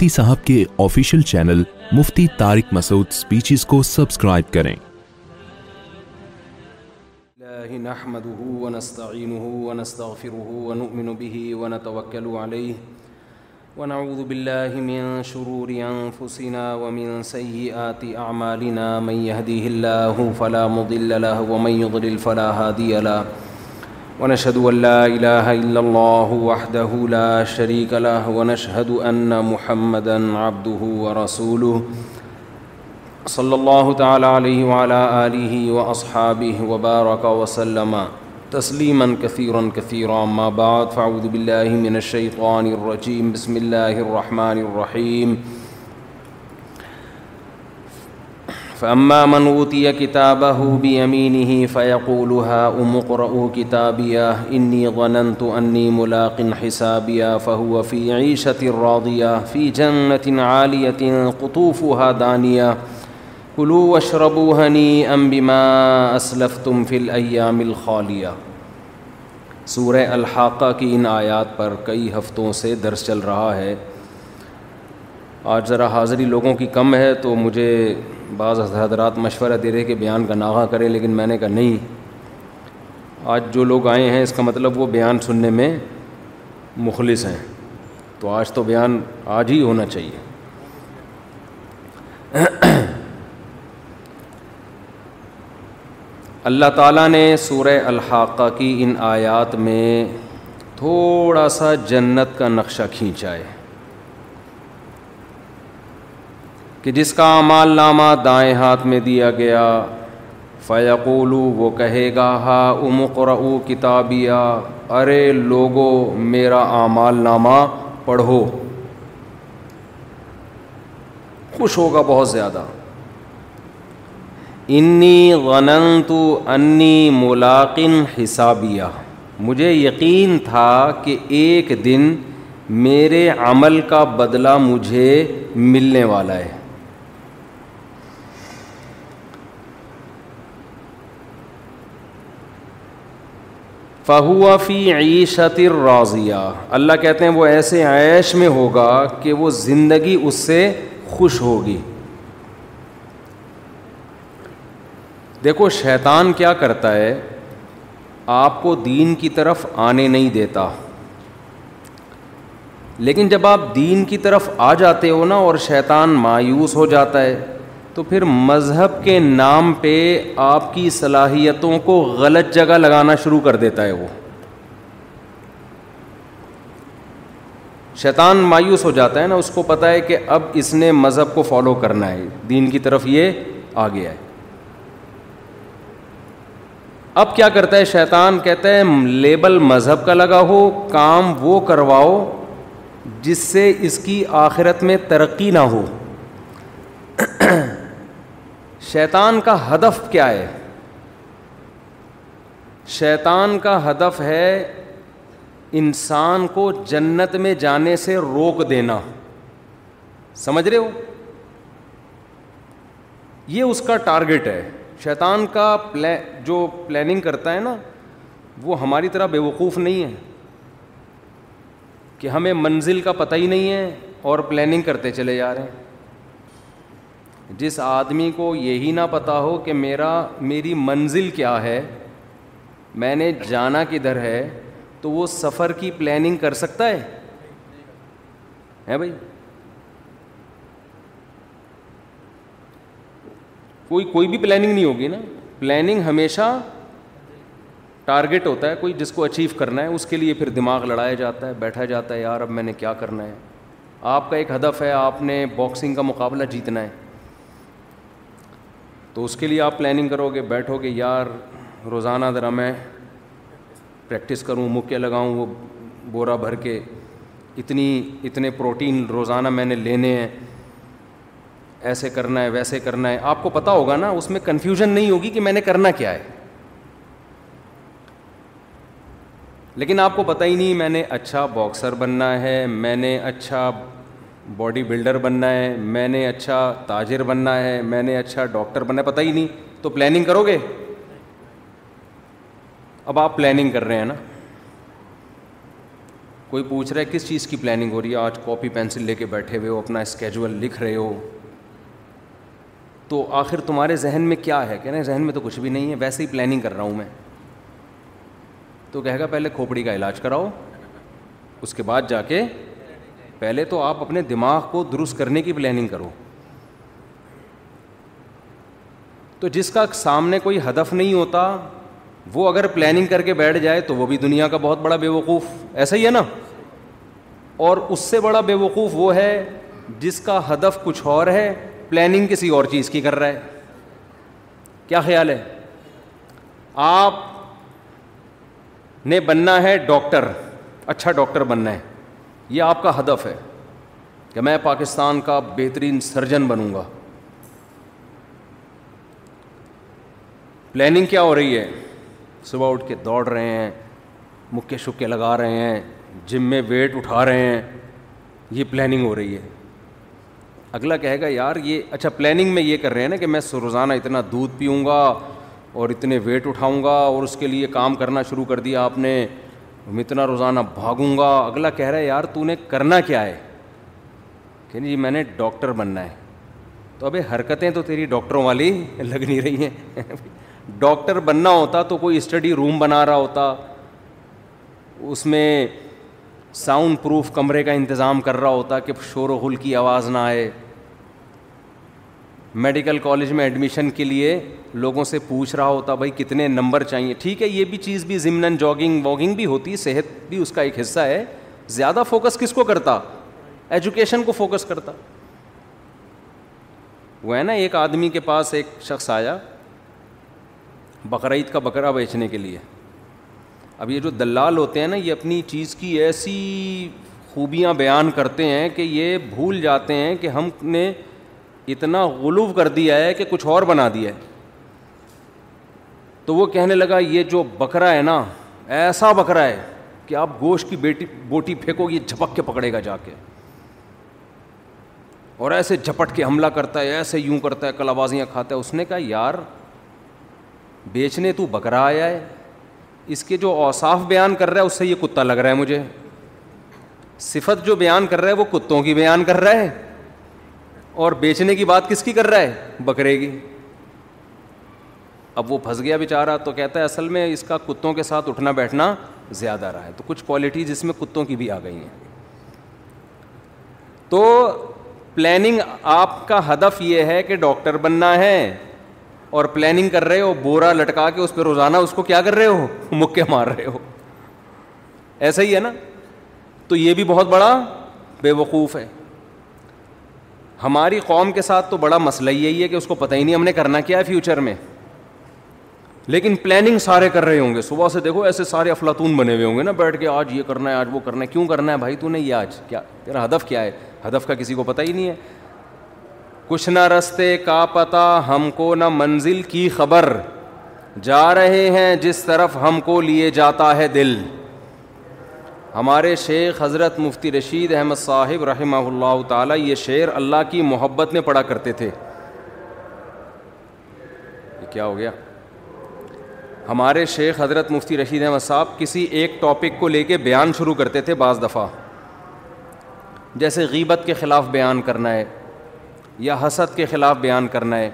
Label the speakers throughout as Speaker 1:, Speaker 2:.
Speaker 1: مفتی صاحب کے official channel Mufti Tariq Masood speeches کو سبسکرائب کریں
Speaker 2: نحمده ونستغفره ونؤمن به ونعوذ من من شرور ومن ومن فلا فلا مضل له له يضلل ونشهد ونشهد أن أن لا لا إله إلا الله الله وحده شريك له محمدا عبده ورسوله صلى تعالى عليه وعلى آله وأصحابه وبارك وسلم شد كثيرا كثيرا ما بعد و بالله من الشيطان الرجيم بسم الله الرحمن الرحيم فاما من منوتی كتابه بيمينه فيقول ها ہی فیق الحا امقر ظننت کتابیہ ملاق غنط فهو ملاقن خسابیہ فہو فی عیشِ رغیہ فی جن عالیت قطوف وُا دانیا کلو اشربوحنی امبا اسلف تم فل ایا ملخالیہ سور کی ان آیات پر کئی ہفتوں سے درس چل رہا ہے آج ذرا حاضری لوگوں کی کم ہے تو مجھے بعض حضرات مشورہ دے رہے کہ بیان کا ناغہ کرے لیکن میں نے کہا نہیں آج جو لوگ آئے ہیں اس کا مطلب وہ بیان سننے میں مخلص ہیں تو آج تو بیان آج ہی ہونا چاہیے اللہ تعالیٰ نے سورہ الحاقہ کی ان آیات میں تھوڑا سا جنت کا نقشہ کھینچا ہے کہ جس کا اعمال نامہ دائیں ہاتھ میں دیا گیا فیاقولو وہ کہے گا ہا امقر کتابیہ ارے لوگو میرا اعمال نامہ پڑھو خوش ہوگا بہت زیادہ انی غننت انی ملاقن حسابیہ مجھے یقین تھا کہ ایک دن میرے عمل کا بدلہ مجھے ملنے والا ہے فہو فی عیشت راضیہ اللہ کہتے ہیں وہ ایسے عیش میں ہوگا کہ وہ زندگی اس سے خوش ہوگی دیکھو شیطان کیا کرتا ہے آپ کو دین کی طرف آنے نہیں دیتا لیکن جب آپ دین کی طرف آ جاتے ہو نا اور شیطان مایوس ہو جاتا ہے تو پھر مذہب کے نام پہ آپ کی صلاحیتوں کو غلط جگہ لگانا شروع کر دیتا ہے وہ شیطان مایوس ہو جاتا ہے نا اس کو پتا ہے کہ اب اس نے مذہب کو فالو کرنا ہے دین کی طرف یہ آ گیا ہے اب کیا کرتا ہے شیطان کہتا ہے لیبل مذہب کا لگا ہو کام وہ کرواؤ جس سے اس کی آخرت میں ترقی نہ ہو شیطان کا ہدف کیا ہے شیطان کا ہدف ہے انسان کو جنت میں جانے سے روک دینا سمجھ رہے ہو یہ اس کا ٹارگیٹ ہے شیطان کا پلان جو پلاننگ کرتا ہے نا وہ ہماری طرح بے وقوف نہیں ہے کہ ہمیں منزل کا پتہ ہی نہیں ہے اور پلاننگ کرتے چلے جا رہے ہیں جس آدمی کو یہی نہ پتہ ہو کہ میرا میری منزل کیا ہے میں نے جانا کدھر ہے تو وہ سفر کی پلاننگ کر سکتا ہے بھائی کوئی کوئی بھی پلاننگ نہیں ہوگی نا پلاننگ ہمیشہ ٹارگیٹ ہوتا ہے کوئی جس کو اچیو کرنا ہے اس کے لیے پھر دماغ لڑایا جاتا ہے بیٹھا جاتا ہے یار اب میں نے کیا کرنا ہے آپ کا ایک ہدف ہے آپ نے باکسنگ کا مقابلہ جیتنا ہے تو اس کے لیے آپ پلاننگ کرو گے بیٹھو گے یار روزانہ ذرا میں پریکٹس کروں مکے لگاؤں وہ بورا بھر کے اتنی اتنے پروٹین روزانہ میں نے لینے ہیں ایسے کرنا ہے ویسے کرنا ہے آپ کو پتا ہوگا نا اس میں کنفیوژن نہیں ہوگی کہ میں نے کرنا کیا ہے لیکن آپ کو پتہ ہی نہیں میں نے اچھا باکسر بننا ہے میں نے اچھا باڈی بلڈر بننا ہے میں نے اچھا تاجر بننا ہے میں نے اچھا ڈاکٹر بننا ہے پتہ ہی نہیں تو پلاننگ کرو گے اب آپ پلاننگ کر رہے ہیں نا کوئی پوچھ رہا ہے کس چیز کی پلاننگ ہو رہی ہے آج کاپی پینسل لے کے بیٹھے ہوئے ہو اپنا اسکیجول لکھ رہے ہو تو آخر تمہارے ذہن میں کیا ہے کہ ذہن میں تو کچھ بھی نہیں ہے ویسے ہی پلاننگ کر رہا ہوں میں تو کہے گا پہلے کھوپڑی کا علاج کراؤ اس کے بعد جا کے پہلے تو آپ اپنے دماغ کو درست کرنے کی پلاننگ کرو تو جس کا سامنے کوئی ہدف نہیں ہوتا وہ اگر پلاننگ کر کے بیٹھ جائے تو وہ بھی دنیا کا بہت بڑا بے وقوف ایسا ہی ہے نا اور اس سے بڑا بے وقوف وہ ہے جس کا ہدف کچھ اور ہے پلاننگ کسی اور چیز کی کر رہا ہے کیا خیال ہے آپ نے بننا ہے ڈاکٹر اچھا ڈاکٹر بننا ہے یہ آپ کا ہدف ہے کہ میں پاکستان کا بہترین سرجن بنوں گا پلاننگ کیا ہو رہی ہے صبح اٹھ کے دوڑ رہے ہیں مکے شکے لگا رہے ہیں جم میں ویٹ اٹھا رہے ہیں یہ پلاننگ ہو رہی ہے اگلا کہے گا یار یہ اچھا پلاننگ میں یہ کر رہے ہیں نا کہ میں روزانہ اتنا دودھ پیوں گا اور اتنے ویٹ اٹھاؤں گا اور اس کے لیے کام کرنا شروع کر دیا آپ نے میں اتنا روزانہ بھاگوں گا اگلا کہہ رہا ہے یار تو نے کرنا کیا ہے کہ جی میں نے ڈاکٹر بننا ہے تو ابھی حرکتیں تو تیری ڈاکٹروں والی لگ نہیں رہی ہیں ڈاکٹر بننا ہوتا تو کوئی اسٹڈی روم بنا رہا ہوتا اس میں ساؤنڈ پروف کمرے کا انتظام کر رہا ہوتا کہ شور و حل کی آواز نہ آئے میڈیکل کالج میں ایڈمیشن کے لیے لوگوں سے پوچھ رہا ہوتا بھائی کتنے نمبر چاہیے ٹھیک ہے یہ بھی چیز بھی ضمن جاگنگ واگنگ بھی ہوتی ہے صحت بھی اس کا ایک حصہ ہے زیادہ فوکس کس کو کرتا ایجوکیشن کو فوکس کرتا وہ ہے نا ایک آدمی کے پاس ایک شخص آیا بقرعید کا بکرا بیچنے کے لیے اب یہ جو دلال ہوتے ہیں نا یہ اپنی چیز کی ایسی خوبیاں بیان کرتے ہیں کہ یہ بھول جاتے ہیں کہ ہم نے اتنا غلو کر دیا ہے کہ کچھ اور بنا دیا ہے تو وہ کہنے لگا یہ جو بکرا ہے نا ایسا بکرا ہے کہ آپ گوشت کی بیٹی بوٹی پھینکو یہ جھپک کے پکڑے گا جا کے اور ایسے جھپٹ کے حملہ کرتا ہے ایسے یوں کرتا ہے کل کھاتا ہے اس نے کہا یار بیچنے تو بکرا آیا ہے اس کے جو اوصاف بیان کر رہا ہے اس سے یہ کتا لگ رہا ہے مجھے صفت جو بیان کر رہا ہے وہ کتوں کی بیان کر رہا ہے اور بیچنے کی بات کس کی کر رہا ہے بکرے کی اب وہ پھنس گیا بیچارہ تو کہتا ہے اصل میں اس کا کتوں کے ساتھ اٹھنا بیٹھنا زیادہ رہا ہے تو کچھ کوالٹیز اس میں کتوں کی بھی آ گئی ہیں تو پلاننگ آپ کا ہدف یہ ہے کہ ڈاکٹر بننا ہے اور پلاننگ کر رہے ہو بورا لٹکا کے اس پہ روزانہ اس کو کیا کر رہے ہو مکے مار رہے ہو ایسا ہی ہے نا تو یہ بھی بہت بڑا بے وقوف ہے ہماری قوم کے ساتھ تو بڑا مسئلہ یہی ہے کہ اس کو پتہ ہی نہیں ہم نے کرنا کیا ہے فیوچر میں لیکن پلاننگ سارے کر رہے ہوں گے صبح سے دیکھو ایسے سارے افلاطون بنے ہوئے ہوں گے نا بیٹھ کے آج یہ کرنا ہے آج وہ کرنا ہے کیوں کرنا ہے بھائی تو نہیں آج کیا تیرا ہدف کیا ہے ہدف کا کسی کو پتہ ہی نہیں ہے کچھ نہ رستے کا پتہ ہم کو نہ منزل کی خبر جا رہے ہیں جس طرف ہم کو لیے جاتا ہے دل ہمارے شیخ حضرت مفتی رشید احمد صاحب رحمہ اللہ تعالیٰ یہ شعر اللہ کی محبت میں پڑھا کرتے تھے یہ کیا ہو گیا ہمارے شیخ حضرت مفتی رشید احمد صاحب کسی ایک ٹاپک کو لے کے بیان شروع کرتے تھے بعض دفعہ جیسے غیبت کے خلاف بیان کرنا ہے یا حسد کے خلاف بیان کرنا ہے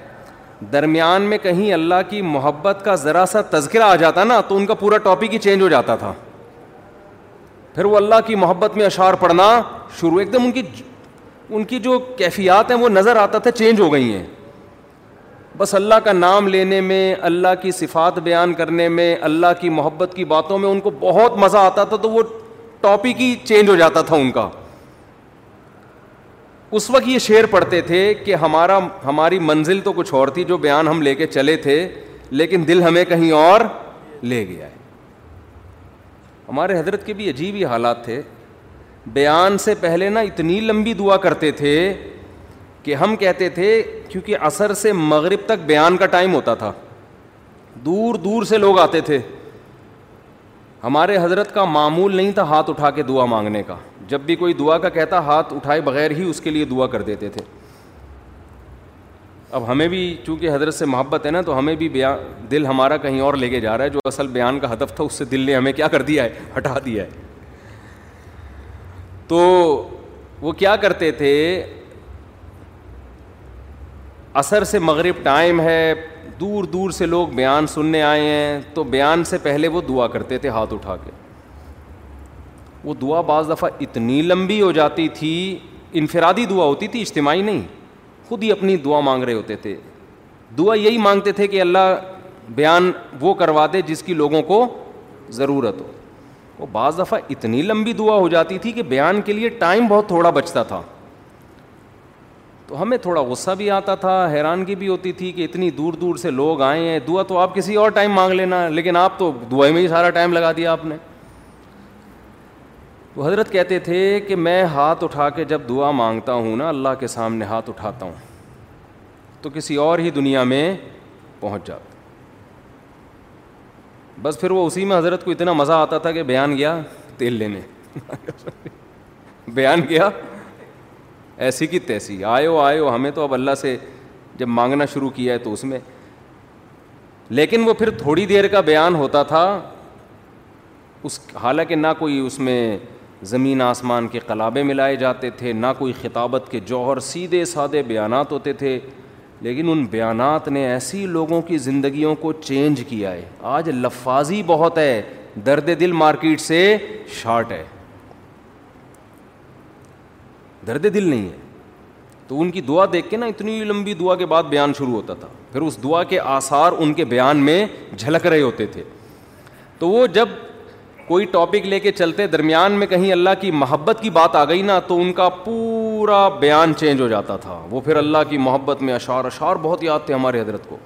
Speaker 2: درمیان میں کہیں اللہ کی محبت کا ذرا سا تذکرہ آ جاتا نا تو ان کا پورا ٹاپک ہی چینج ہو جاتا تھا پھر وہ اللہ کی محبت میں اشعار پڑھنا شروع ایک دم ان کی ان کی جو کیفیات ہیں وہ نظر آتا تھا چینج ہو گئی ہیں بس اللہ کا نام لینے میں اللہ کی صفات بیان کرنے میں اللہ کی محبت کی باتوں میں ان کو بہت مزہ آتا تھا تو وہ ٹاپک ہی چینج ہو جاتا تھا ان کا اس وقت یہ شعر پڑھتے تھے کہ ہمارا ہماری منزل تو کچھ اور تھی جو بیان ہم لے کے چلے تھے لیکن دل ہمیں کہیں اور لے گیا ہے ہمارے حضرت کے بھی عجیب ہی حالات تھے بیان سے پہلے نا اتنی لمبی دعا کرتے تھے کہ ہم کہتے تھے کیونکہ اثر سے مغرب تک بیان کا ٹائم ہوتا تھا دور دور سے لوگ آتے تھے ہمارے حضرت کا معمول نہیں تھا ہاتھ اٹھا کے دعا مانگنے کا جب بھی کوئی دعا کا کہتا ہاتھ اٹھائے بغیر ہی اس کے لیے دعا کر دیتے تھے اب ہمیں بھی چونکہ حضرت سے محبت ہے نا تو ہمیں بھی بیان دل ہمارا کہیں اور لے کے جا رہا ہے جو اصل بیان کا ہدف تھا اس سے دل نے ہمیں کیا کر دیا ہے ہٹا دیا ہے تو وہ کیا کرتے تھے اثر سے مغرب ٹائم ہے دور دور سے لوگ بیان سننے آئے ہیں تو بیان سے پہلے وہ دعا کرتے تھے ہاتھ اٹھا کے وہ دعا بعض دفعہ اتنی لمبی ہو جاتی تھی انفرادی دعا ہوتی تھی اجتماعی نہیں خود ہی اپنی دعا مانگ رہے ہوتے تھے دعا یہی مانگتے تھے کہ اللہ بیان وہ کروا دے جس کی لوگوں کو ضرورت ہو وہ بعض دفعہ اتنی لمبی دعا ہو جاتی تھی کہ بیان کے لیے ٹائم بہت تھوڑا بچتا تھا تو ہمیں تھوڑا غصہ بھی آتا تھا حیرانگی بھی ہوتی تھی کہ اتنی دور دور سے لوگ آئے ہیں دعا تو آپ کسی اور ٹائم مانگ لینا لیکن آپ تو دعائیں لگا دیا آپ نے تو حضرت کہتے تھے کہ میں ہاتھ اٹھا کے جب دعا مانگتا ہوں نا اللہ کے سامنے ہاتھ اٹھاتا ہوں تو کسی اور ہی دنیا میں پہنچ جاتا بس پھر وہ اسی میں حضرت کو اتنا مزہ آتا تھا کہ بیان گیا تیل لینے بیان گیا ایسی کی تیسی آئے ہو آئے ہو ہمیں تو اب اللہ سے جب مانگنا شروع کیا ہے تو اس میں لیکن وہ پھر تھوڑی دیر کا بیان ہوتا تھا اس حالانکہ نہ کوئی اس میں زمین آسمان کے قلابے ملائے جاتے تھے نہ کوئی خطابت کے جوہر سیدھے سادے بیانات ہوتے تھے لیکن ان بیانات نے ایسی لوگوں کی زندگیوں کو چینج کیا ہے آج لفاظی بہت ہے درد دل مارکیٹ سے شارٹ ہے درد دل نہیں ہے تو ان کی دعا دیکھ کے نا اتنی لمبی دعا کے بعد بیان شروع ہوتا تھا پھر اس دعا کے آثار ان کے بیان میں جھلک رہے ہوتے تھے تو وہ جب کوئی ٹاپک لے کے چلتے درمیان میں کہیں اللہ کی محبت کی بات آ گئی نا تو ان کا پورا بیان چینج ہو جاتا تھا وہ پھر اللہ کی محبت میں اشعار اشعار بہت یاد تھے ہمارے حضرت کو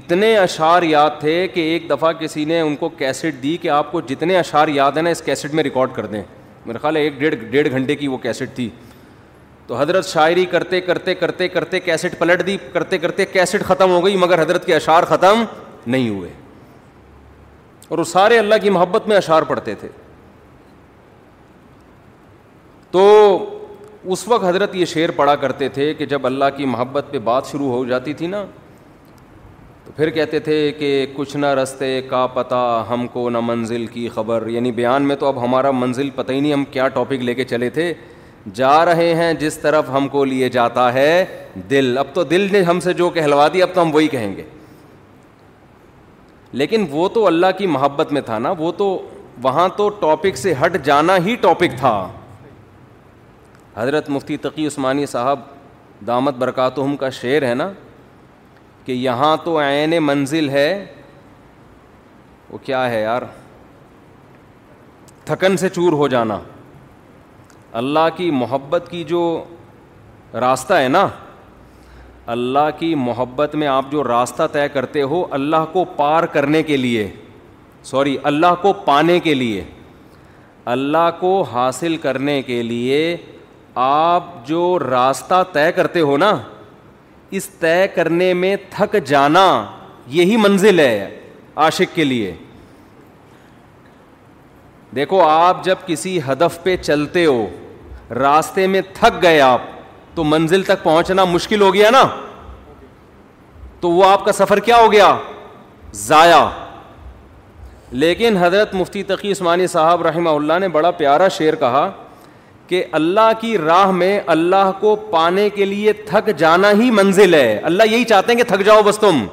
Speaker 2: اتنے اشعار یاد تھے کہ ایک دفعہ کسی نے ان کو کیسٹ دی کہ آپ کو جتنے اشعار یاد ہیں نا اس کیسٹ میں ریکارڈ کر دیں میرے خیال ہے ایک ڈیڑھ ڈیڑھ گھنٹے کی وہ کیسٹ تھی تو حضرت شاعری کرتے کرتے کرتے کرتے کیسٹ پلٹ دی کرتے کرتے کیسٹ ختم ہو گئی مگر حضرت کے اشعار ختم نہیں ہوئے اور وہ سارے اللہ کی محبت میں اشعار پڑھتے تھے تو اس وقت حضرت یہ شعر پڑھا کرتے تھے کہ جب اللہ کی محبت پہ بات شروع ہو جاتی تھی نا پھر کہتے تھے کہ کچھ نہ رستے کا پتہ ہم کو نہ منزل کی خبر یعنی بیان میں تو اب ہمارا منزل پتہ ہی نہیں ہم کیا ٹاپک لے کے چلے تھے جا رہے ہیں جس طرف ہم کو لیے جاتا ہے دل اب تو دل نے ہم سے جو کہلوا دی اب تو ہم وہی کہیں گے لیکن وہ تو اللہ کی محبت میں تھا نا وہ تو وہاں تو ٹاپک سے ہٹ جانا ہی ٹاپک تھا حضرت مفتی تقی عثمانی صاحب دامت برکاتہم کا شعر ہے نا کہ یہاں تو عین منزل ہے وہ کیا ہے یار تھکن سے چور ہو جانا اللہ کی محبت کی جو راستہ ہے نا اللہ کی محبت میں آپ جو راستہ طے کرتے ہو اللہ کو پار کرنے کے لیے سوری اللہ کو پانے کے لیے اللہ کو حاصل کرنے کے لیے آپ جو راستہ طے کرتے ہو نا اس طے کرنے میں تھک جانا یہی منزل ہے عاشق کے لیے دیکھو آپ جب کسی ہدف پہ چلتے ہو راستے میں تھک گئے آپ تو منزل تک پہنچنا مشکل ہو گیا نا تو وہ آپ کا سفر کیا ہو گیا ضائع لیکن حضرت مفتی تقی عثمانی صاحب رحمہ اللہ نے بڑا پیارا شعر کہا کہ اللہ کی راہ میں اللہ کو پانے کے لیے تھک جانا ہی منزل ہے اللہ یہی چاہتے ہیں کہ تھک جاؤ بس تم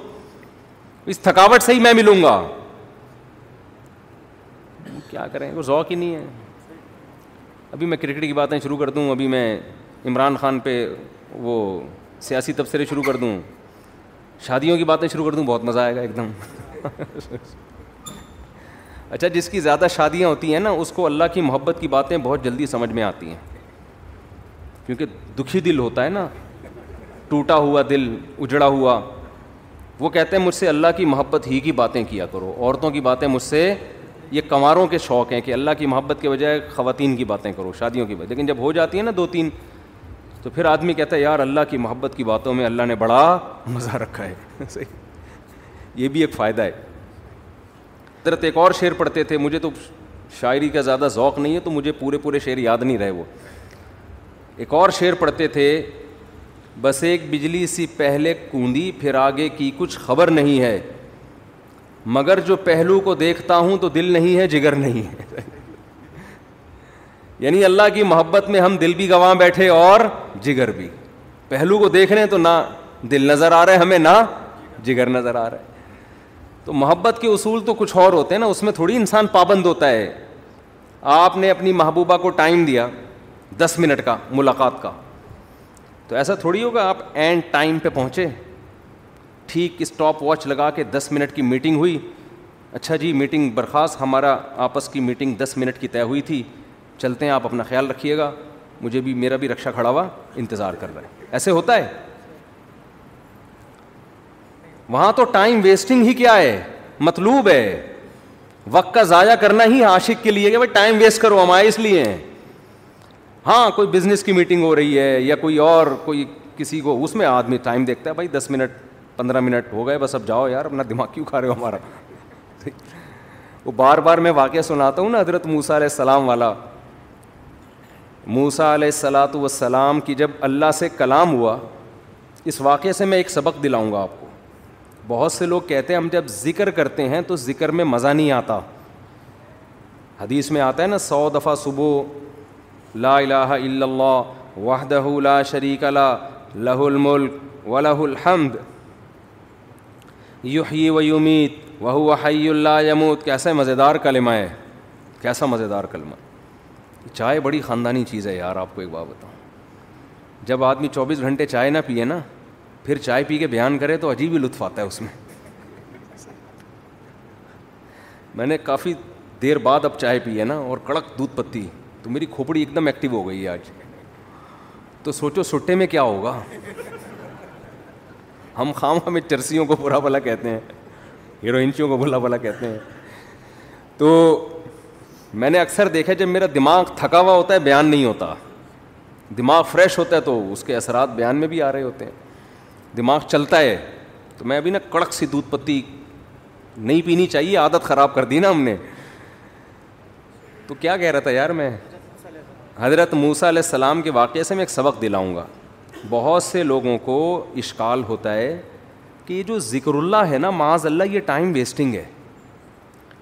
Speaker 2: اس تھکاوٹ سے ہی میں ملوں گا کیا کریں وہ ذوق ہی نہیں ہے ابھی میں کرکٹ کی باتیں شروع کر دوں ابھی میں عمران خان پہ وہ سیاسی تبصرے شروع کر دوں شادیوں کی باتیں شروع کر دوں بہت مزہ آئے گا ایک دم اچھا جس کی زیادہ شادیاں ہوتی ہیں نا اس کو اللہ کی محبت کی باتیں بہت جلدی سمجھ میں آتی ہیں کیونکہ دکھی دل ہوتا ہے نا ٹوٹا ہوا دل اجڑا ہوا وہ کہتے ہیں مجھ سے اللہ کی محبت ہی کی باتیں کیا کرو عورتوں کی باتیں مجھ سے یہ کنواروں کے شوق ہیں کہ اللہ کی محبت کے بجائے خواتین کی باتیں کرو شادیوں کی بات لیکن جب ہو جاتی ہیں نا دو تین تو پھر آدمی کہتا ہے یار اللہ کی محبت کی باتوں میں اللہ نے بڑا مزہ رکھا ہے صحیح یہ بھی ایک فائدہ ہے حضرت ایک اور شعر پڑھتے تھے مجھے تو شاعری کا زیادہ ذوق نہیں ہے تو مجھے پورے پورے شعر یاد نہیں رہے وہ ایک اور شعر پڑھتے تھے بس ایک بجلی سی پہلے کوندی پھر آگے کی کچھ خبر نہیں ہے مگر جو پہلو کو دیکھتا ہوں تو دل نہیں ہے جگر نہیں ہے یعنی اللہ کی محبت میں ہم دل بھی گواں بیٹھے اور جگر بھی پہلو کو دیکھ رہے ہیں تو نہ دل نظر آ رہا ہے ہمیں نہ جگر نظر آ رہا ہے تو محبت کے اصول تو کچھ اور ہوتے ہیں نا اس میں تھوڑی انسان پابند ہوتا ہے آپ نے اپنی محبوبہ کو ٹائم دیا دس منٹ کا ملاقات کا تو ایسا تھوڑی ہوگا آپ اینڈ ٹائم پہ پہنچے ٹھیک اسٹاپ واچ لگا کے دس منٹ کی میٹنگ ہوئی اچھا جی میٹنگ برخاست ہمارا آپس کی میٹنگ دس منٹ کی طے ہوئی تھی چلتے ہیں آپ اپنا خیال رکھیے گا مجھے بھی میرا بھی رکشا کھڑا ہوا انتظار کر رہا ہے ایسے ہوتا ہے وہاں تو ٹائم ویسٹنگ ہی کیا ہے مطلوب ہے وقت کا ضائع کرنا ہی عاشق کے لیے کہ بھائی ٹائم ویسٹ کرو ہمارے اس لیے ہیں ہاں کوئی بزنس کی میٹنگ ہو رہی ہے یا کوئی اور کوئی کسی کو اس میں آدمی ٹائم دیکھتا ہے بھائی دس منٹ پندرہ منٹ ہو گئے بس اب جاؤ یار اپنا دماغ کیوں کھا رہے ہو ہمارا وہ بار بار میں واقعہ سناتا ہوں نا حضرت موسا علیہ السلام والا موسا علیہ السلاۃ والسلام کی جب اللہ سے کلام ہوا اس واقعے سے میں ایک سبق دلاؤں گا آپ کو بہت سے لوگ کہتے ہیں ہم جب ذکر کرتے ہیں تو ذکر میں مزہ نہیں آتا حدیث میں آتا ہے نا سو دفعہ صبح لا الہ الا اللہ وحدہ لا شریک لا لہ الملک و لہ الحمد یحیی و یمیت وہو حی اللہ یموت کیسا مزیدار کلمہ ہے کیسا مزیدار کلمہ چائے بڑی خاندانی چیز ہے یار آپ کو ایک بات بتاؤں جب آدمی چوبیس گھنٹے چائے نہ پیے نا پھر چائے پی کے بیان کرے تو عجیب ہی لطف آتا ہے اس میں میں نے کافی دیر بعد اب چائے پی ہے نا اور کڑک دودھ پتی تو میری کھوپڑی ایک دم ایکٹیو ہو گئی ہے آج تو سوچو سٹے میں کیا ہوگا ہم خام ہمیں چرسیوں کو برا بھلا کہتے ہیں ہیروئنچیوں کو بھلا بھلا کہتے ہیں تو میں نے اکثر دیکھا جب میرا دماغ تھکا ہوا ہوتا ہے بیان نہیں ہوتا دماغ فریش ہوتا ہے تو اس کے اثرات بیان میں بھی آ رہے ہوتے ہیں دماغ چلتا ہے تو میں ابھی نا کڑک سی دودھ پتی نہیں پینی چاہیے عادت خراب کر دی نا ہم نے تو کیا کہہ رہا تھا یار میں حضرت موسا علیہ السلام کے واقعے سے میں ایک سبق دلاؤں گا بہت سے لوگوں کو اشکال ہوتا ہے کہ یہ جو ذکر اللہ ہے نا معاذ اللہ یہ ٹائم ویسٹنگ ہے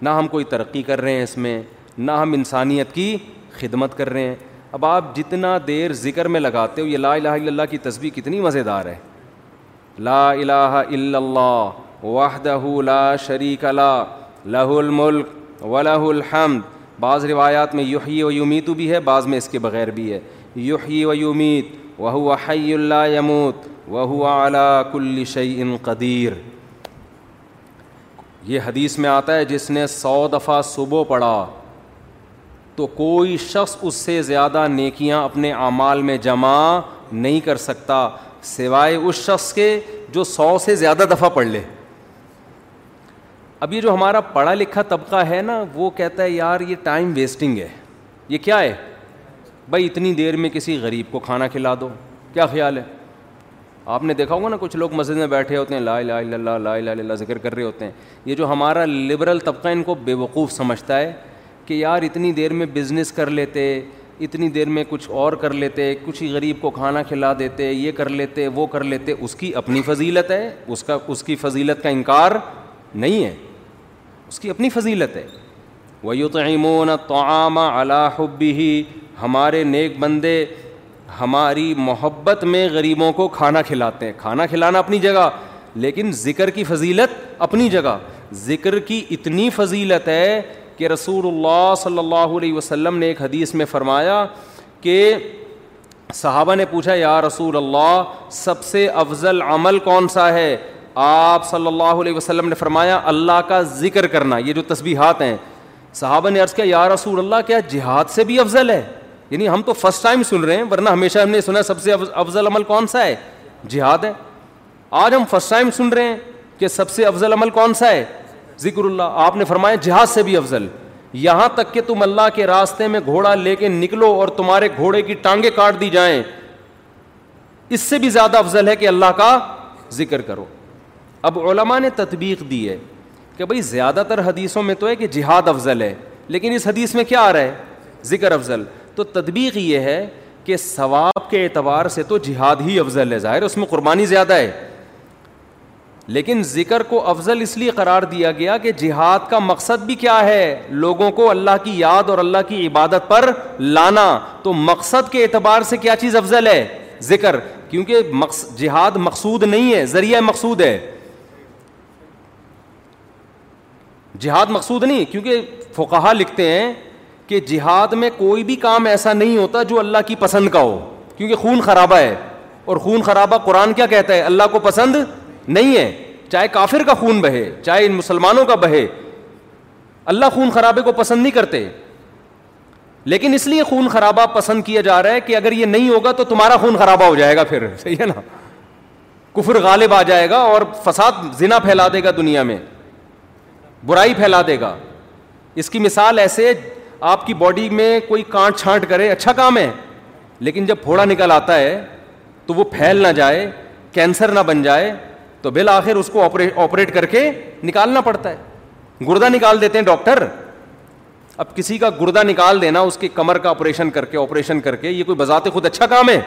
Speaker 2: نہ ہم کوئی ترقی کر رہے ہیں اس میں نہ ہم انسانیت کی خدمت کر رہے ہیں اب آپ جتنا دیر ذکر میں لگاتے ہو یہ لا الہ الا اللہ کی تصویر کتنی مزے دار ہے لا الہ الا اللہ وحدہ لا شریک لا لہ الملک ولہ الحمد بعض روایات میں یحیی و یمیت بھی ہے بعض میں اس کے بغیر بھی ہے یحیی حی لا وہ وہو اللہ کل قدیر یہ حدیث میں آتا ہے جس نے سو دفعہ صبح پڑھا تو کوئی شخص اس سے زیادہ نیکیاں اپنے اعمال میں جمع نہیں کر سکتا سوائے اس شخص کے جو سو سے زیادہ دفعہ پڑھ لے اب یہ جو ہمارا پڑھا لکھا طبقہ ہے نا وہ کہتا ہے یار یہ ٹائم ویسٹنگ ہے یہ کیا ہے بھائی اتنی دیر میں کسی غریب کو کھانا کھلا دو کیا خیال ہے آپ نے دیکھا ہوگا نا کچھ لوگ مسجد میں بیٹھے ہوتے ہیں لا لا اللہ لا لا اللہ ذکر کر رہے ہوتے ہیں یہ جو ہمارا لبرل طبقہ ان کو بے وقوف سمجھتا ہے کہ یار اتنی دیر میں بزنس کر لیتے اتنی دیر میں کچھ اور کر لیتے کچھ ہی غریب کو کھانا کھلا دیتے یہ کر لیتے وہ کر لیتے اس کی اپنی فضیلت ہے اس کا اس کی فضیلت کا انکار نہیں ہے اس کی اپنی فضیلت ہے ویو تعیمون توامہ الحبی ہی ہمارے نیک بندے ہماری محبت میں غریبوں کو کھانا کھلاتے ہیں کھانا کھلانا اپنی جگہ لیکن ذکر کی فضیلت اپنی جگہ ذکر کی اتنی فضیلت ہے کہ رسول اللہ صلی اللہ علیہ وسلم نے ایک حدیث میں فرمایا کہ صحابہ نے پوچھا یا رسول اللہ سب سے افضل عمل کون سا ہے آپ صلی اللہ علیہ وسلم نے فرمایا اللہ کا ذکر کرنا یہ جو تسبیحات ہیں صحابہ نے عرض کیا یا رسول اللہ کیا جہاد سے بھی افضل ہے یعنی ہم تو فرسٹ ٹائم سن رہے ہیں ورنہ ہمیشہ ہم نے سنا سب سے افضل عمل کون سا ہے جہاد ہے آج ہم فرسٹ ٹائم سن رہے ہیں کہ سب سے افضل عمل کون سا ہے ذکر اللہ آپ نے فرمایا جہاد سے بھی افضل یہاں تک کہ تم اللہ کے راستے میں گھوڑا لے کے نکلو اور تمہارے گھوڑے کی ٹانگیں کاٹ دی جائیں اس سے بھی زیادہ افضل ہے کہ اللہ کا ذکر کرو اب علماء نے تطبیق دی ہے کہ بھائی زیادہ تر حدیثوں میں تو ہے کہ جہاد افضل ہے لیکن اس حدیث میں کیا آ رہا ہے ذکر افضل تو تطبیق یہ ہے کہ ثواب کے اعتبار سے تو جہاد ہی افضل ہے ظاہر اس میں قربانی زیادہ ہے لیکن ذکر کو افضل اس لیے قرار دیا گیا کہ جہاد کا مقصد بھی کیا ہے لوگوں کو اللہ کی یاد اور اللہ کی عبادت پر لانا تو مقصد کے اعتبار سے کیا چیز افضل ہے ذکر کیونکہ مقص... جہاد مقصود نہیں ہے ذریعہ مقصود ہے جہاد مقصود نہیں کیونکہ فقہ لکھتے ہیں کہ جہاد میں کوئی بھی کام ایسا نہیں ہوتا جو اللہ کی پسند کا ہو کیونکہ خون خرابہ ہے اور خون خرابہ قرآن کیا کہتا ہے اللہ کو پسند نہیں ہے چاہے کافر کا خون بہے چاہے ان مسلمانوں کا بہے اللہ خون خرابے کو پسند نہیں کرتے لیکن اس لیے خون خرابہ پسند کیا جا رہا ہے کہ اگر یہ نہیں ہوگا تو تمہارا خون خرابہ ہو جائے گا پھر صحیح ہے نا کفر غالب آ جائے گا اور فساد ذنا پھیلا دے گا دنیا میں برائی پھیلا دے گا اس کی مثال ایسے آپ کی باڈی میں کوئی کانٹ چھانٹ کرے اچھا کام ہے لیکن جب پھوڑا نکل آتا ہے تو وہ پھیل نہ جائے کینسر نہ بن جائے تو بالآخر اس کو آپریٹ کر کے نکالنا پڑتا ہے گردہ نکال دیتے ہیں ڈاکٹر اب کسی کا گردہ نکال دینا اس کے کمر کا آپریشن کر کے آپریشن کر کے یہ کوئی بذات خود اچھا کام ہے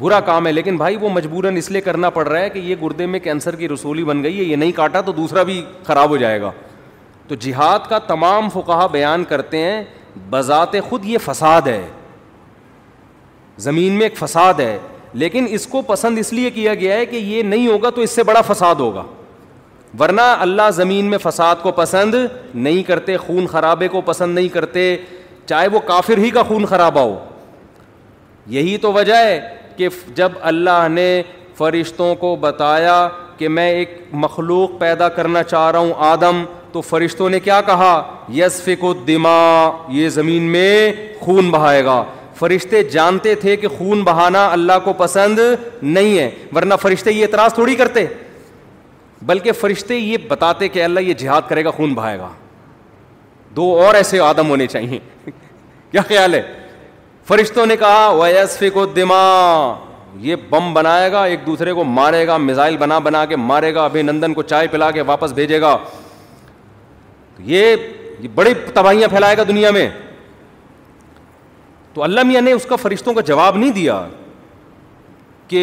Speaker 2: برا کام ہے لیکن بھائی وہ مجبوراً اس لیے کرنا پڑ رہا ہے کہ یہ گردے میں کینسر کی رسولی بن گئی ہے یہ نہیں کاٹا تو دوسرا بھی خراب ہو جائے گا تو جہاد کا تمام فکاہ بیان کرتے ہیں بذات خود یہ فساد ہے زمین میں ایک فساد ہے لیکن اس کو پسند اس لیے کیا گیا ہے کہ یہ نہیں ہوگا تو اس سے بڑا فساد ہوگا ورنہ اللہ زمین میں فساد کو پسند نہیں کرتے خون خرابے کو پسند نہیں کرتے چاہے وہ کافر ہی کا خون خرابہ ہو یہی تو وجہ ہے کہ جب اللہ نے فرشتوں کو بتایا کہ میں ایک مخلوق پیدا کرنا چاہ رہا ہوں آدم تو فرشتوں نے کیا کہا یس فکو دما یہ زمین میں خون بہائے گا فرشتے جانتے تھے کہ خون بہانا اللہ کو پسند نہیں ہے ورنہ فرشتے یہ اعتراض تھوڑی کرتے بلکہ فرشتے یہ بتاتے کہ اللہ یہ جہاد کرے گا خون بہائے گا دو اور ایسے آدم ہونے چاہیے کیا خیال ہے فرشتوں نے کہا ویس فکو کو دما یہ بم بنائے گا ایک دوسرے کو مارے گا میزائل بنا بنا کے مارے گا ابھی نندن کو چائے پلا کے واپس بھیجے گا یہ بڑی تباہیاں پھیلائے گا دنیا میں تو اللہ میاں نے اس کا فرشتوں کا جواب نہیں دیا کہ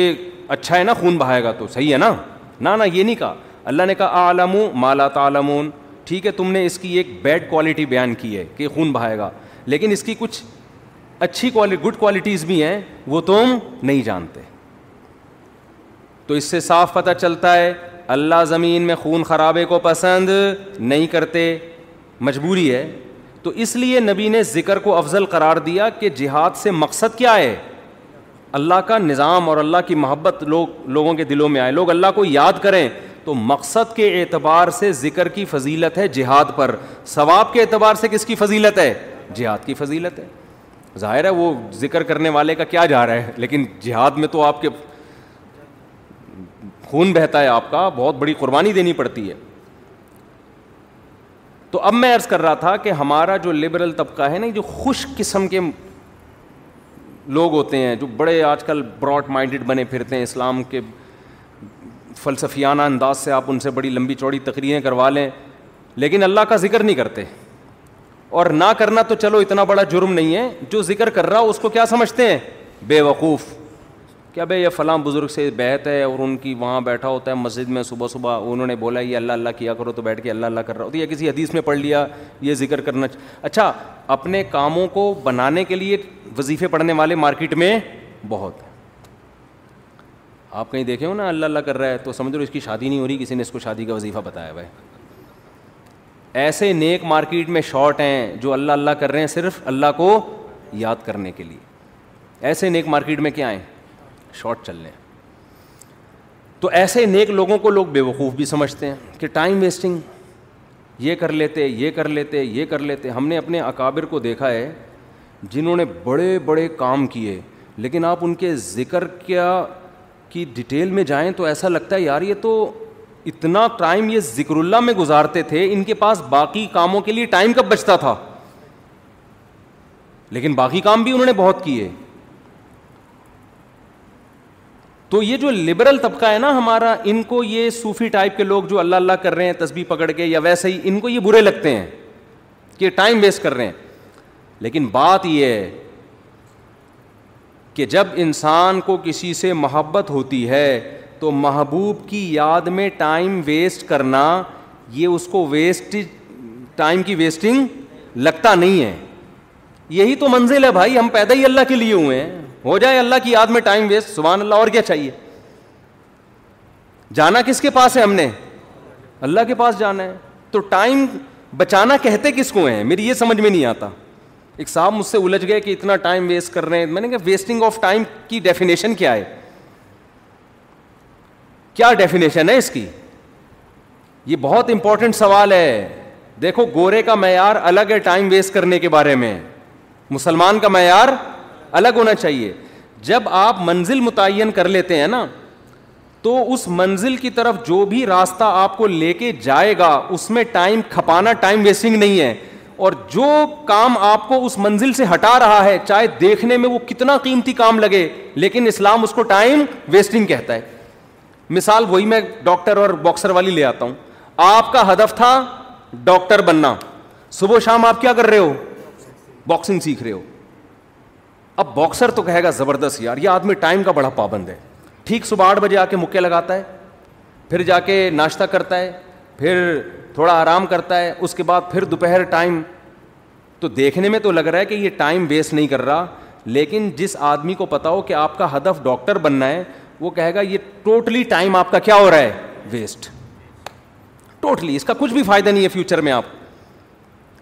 Speaker 2: اچھا ہے نا خون بہائے گا تو صحیح ہے نا نہ یہ نہیں کہا اللہ نے کہا عالم مالا تعلمون ٹھیک ہے تم نے اس کی ایک بیڈ کوالٹی بیان کی ہے کہ خون بہائے گا لیکن اس کی کچھ اچھی کوالٹی گڈ کوالٹیز بھی ہیں وہ تم نہیں جانتے تو اس سے صاف پتہ چلتا ہے اللہ زمین میں خون خرابے کو پسند نہیں کرتے مجبوری ہے تو اس لیے نبی نے ذکر کو افضل قرار دیا کہ جہاد سے مقصد کیا ہے اللہ کا نظام اور اللہ کی محبت لوگ لوگوں کے دلوں میں آئے لوگ اللہ کو یاد کریں تو مقصد کے اعتبار سے ذکر کی فضیلت ہے جہاد پر ثواب کے اعتبار سے کس کی فضیلت ہے جہاد کی فضیلت ہے ظاہر ہے وہ ذکر کرنے والے کا کیا جا رہا ہے لیکن جہاد میں تو آپ کے خون بہتا ہے آپ کا بہت بڑی قربانی دینی پڑتی ہے تو اب میں عرض کر رہا تھا کہ ہمارا جو لبرل طبقہ ہے نا جو خوش قسم کے لوگ ہوتے ہیں جو بڑے آج کل براڈ مائنڈڈ بنے پھرتے ہیں اسلام کے فلسفیانہ انداز سے آپ ان سے بڑی لمبی چوڑی تقریریں کروا لیں لیکن اللہ کا ذکر نہیں کرتے اور نہ کرنا تو چلو اتنا بڑا جرم نہیں ہے جو ذکر کر رہا اس کو کیا سمجھتے ہیں بے وقوف کہ ابھی یہ فلاں بزرگ سے بیت ہے اور ان کی وہاں بیٹھا ہوتا ہے مسجد میں صبح صبح انہوں نے بولا یہ اللہ اللہ کیا کرو تو بیٹھ کے اللہ اللہ کر رہا ہو تو یا کسی حدیث میں پڑھ لیا یہ ذکر کرنا اچھا اپنے کاموں کو بنانے کے لیے وظیفے پڑھنے والے مارکیٹ میں بہت آپ کہیں دیکھیں نا اللہ اللہ کر رہا ہے تو سمجھ لو اس کی شادی نہیں ہو رہی کسی نے اس کو شادی کا وظیفہ بتایا بھائی ایسے نیک مارکیٹ میں شارٹ ہیں جو اللہ اللہ کر رہے ہیں صرف اللہ کو یاد کرنے کے لیے ایسے نیک مارکیٹ میں کیا ہیں شارٹ چل رہے ہیں تو ایسے نیک لوگوں کو لوگ بے وقوف بھی سمجھتے ہیں کہ ٹائم ویسٹنگ یہ کر لیتے یہ کر لیتے یہ کر لیتے ہم نے اپنے اکابر کو دیکھا ہے جنہوں نے بڑے بڑے کام کیے لیکن آپ ان کے ذکر کیا کی ڈیٹیل میں جائیں تو ایسا لگتا ہے یار یہ تو اتنا ٹائم یہ ذکر اللہ میں گزارتے تھے ان کے پاس باقی کاموں کے لیے ٹائم کب بچتا تھا لیکن باقی کام بھی انہوں نے بہت کیے تو یہ جو لبرل طبقہ ہے نا ہمارا ان کو یہ صوفی ٹائپ کے لوگ جو اللہ اللہ کر رہے ہیں تسبیح پکڑ کے یا ویسے ہی ان کو یہ برے لگتے ہیں کہ ٹائم ویسٹ کر رہے ہیں لیکن بات یہ ہے کہ جب انسان کو کسی سے محبت ہوتی ہے تو محبوب کی یاد میں ٹائم ویسٹ کرنا یہ اس کو ویسٹ ٹائم کی ویسٹنگ لگتا نہیں ہے یہی تو منزل ہے بھائی ہم پیدا ہی اللہ کے لیے ہوئے ہیں ہو جائے اللہ کی یاد میں ٹائم ویسٹ سبحان اللہ اور کیا چاہیے جانا کس کے پاس ہے ہم نے اللہ کے پاس جانا ہے تو ٹائم بچانا کہتے کس کو ہیں میری یہ سمجھ میں نہیں آتا ایک صاحب مجھ سے الجھ گئے کہ اتنا ٹائم ویسٹ کر رہے ہیں میں نے کہا ویسٹنگ آف ٹائم کی ڈیفینیشن کیا ہے کیا ڈیفینیشن ہے اس کی یہ بہت امپورٹنٹ سوال ہے دیکھو گورے کا معیار الگ ہے ٹائم ویسٹ کرنے کے بارے میں مسلمان کا معیار الگ ہونا چاہیے جب آپ منزل متعین کر لیتے ہیں نا تو اس منزل کی طرف جو بھی راستہ آپ کو لے کے جائے گا اس میں ٹائم کھپانا ٹائم ویسٹنگ نہیں ہے اور جو کام آپ کو اس منزل سے ہٹا رہا ہے چاہے دیکھنے میں وہ کتنا قیمتی کام لگے لیکن اسلام اس کو ٹائم ویسٹنگ کہتا ہے مثال وہی میں ڈاکٹر اور باکسر والی لے آتا ہوں آپ کا ہدف تھا ڈاکٹر بننا صبح شام آپ کیا کر رہے ہو باکسنگ سیکھ رہے ہو اب باکسر تو کہے گا زبردست یار یہ آدمی ٹائم کا بڑا پابند ہے ٹھیک صبح آٹھ بجے آ کے مکے لگاتا ہے پھر جا کے ناشتہ کرتا ہے پھر تھوڑا آرام کرتا ہے اس کے بعد پھر دوپہر ٹائم تو دیکھنے میں تو لگ رہا ہے کہ یہ ٹائم ویسٹ نہیں کر رہا لیکن جس آدمی کو پتا ہو کہ آپ کا ہدف ڈاکٹر بننا ہے وہ کہے گا یہ ٹوٹلی ٹائم آپ کا کیا ہو رہا ہے ویسٹ ٹوٹلی اس کا کچھ بھی فائدہ نہیں ہے فیوچر میں آپ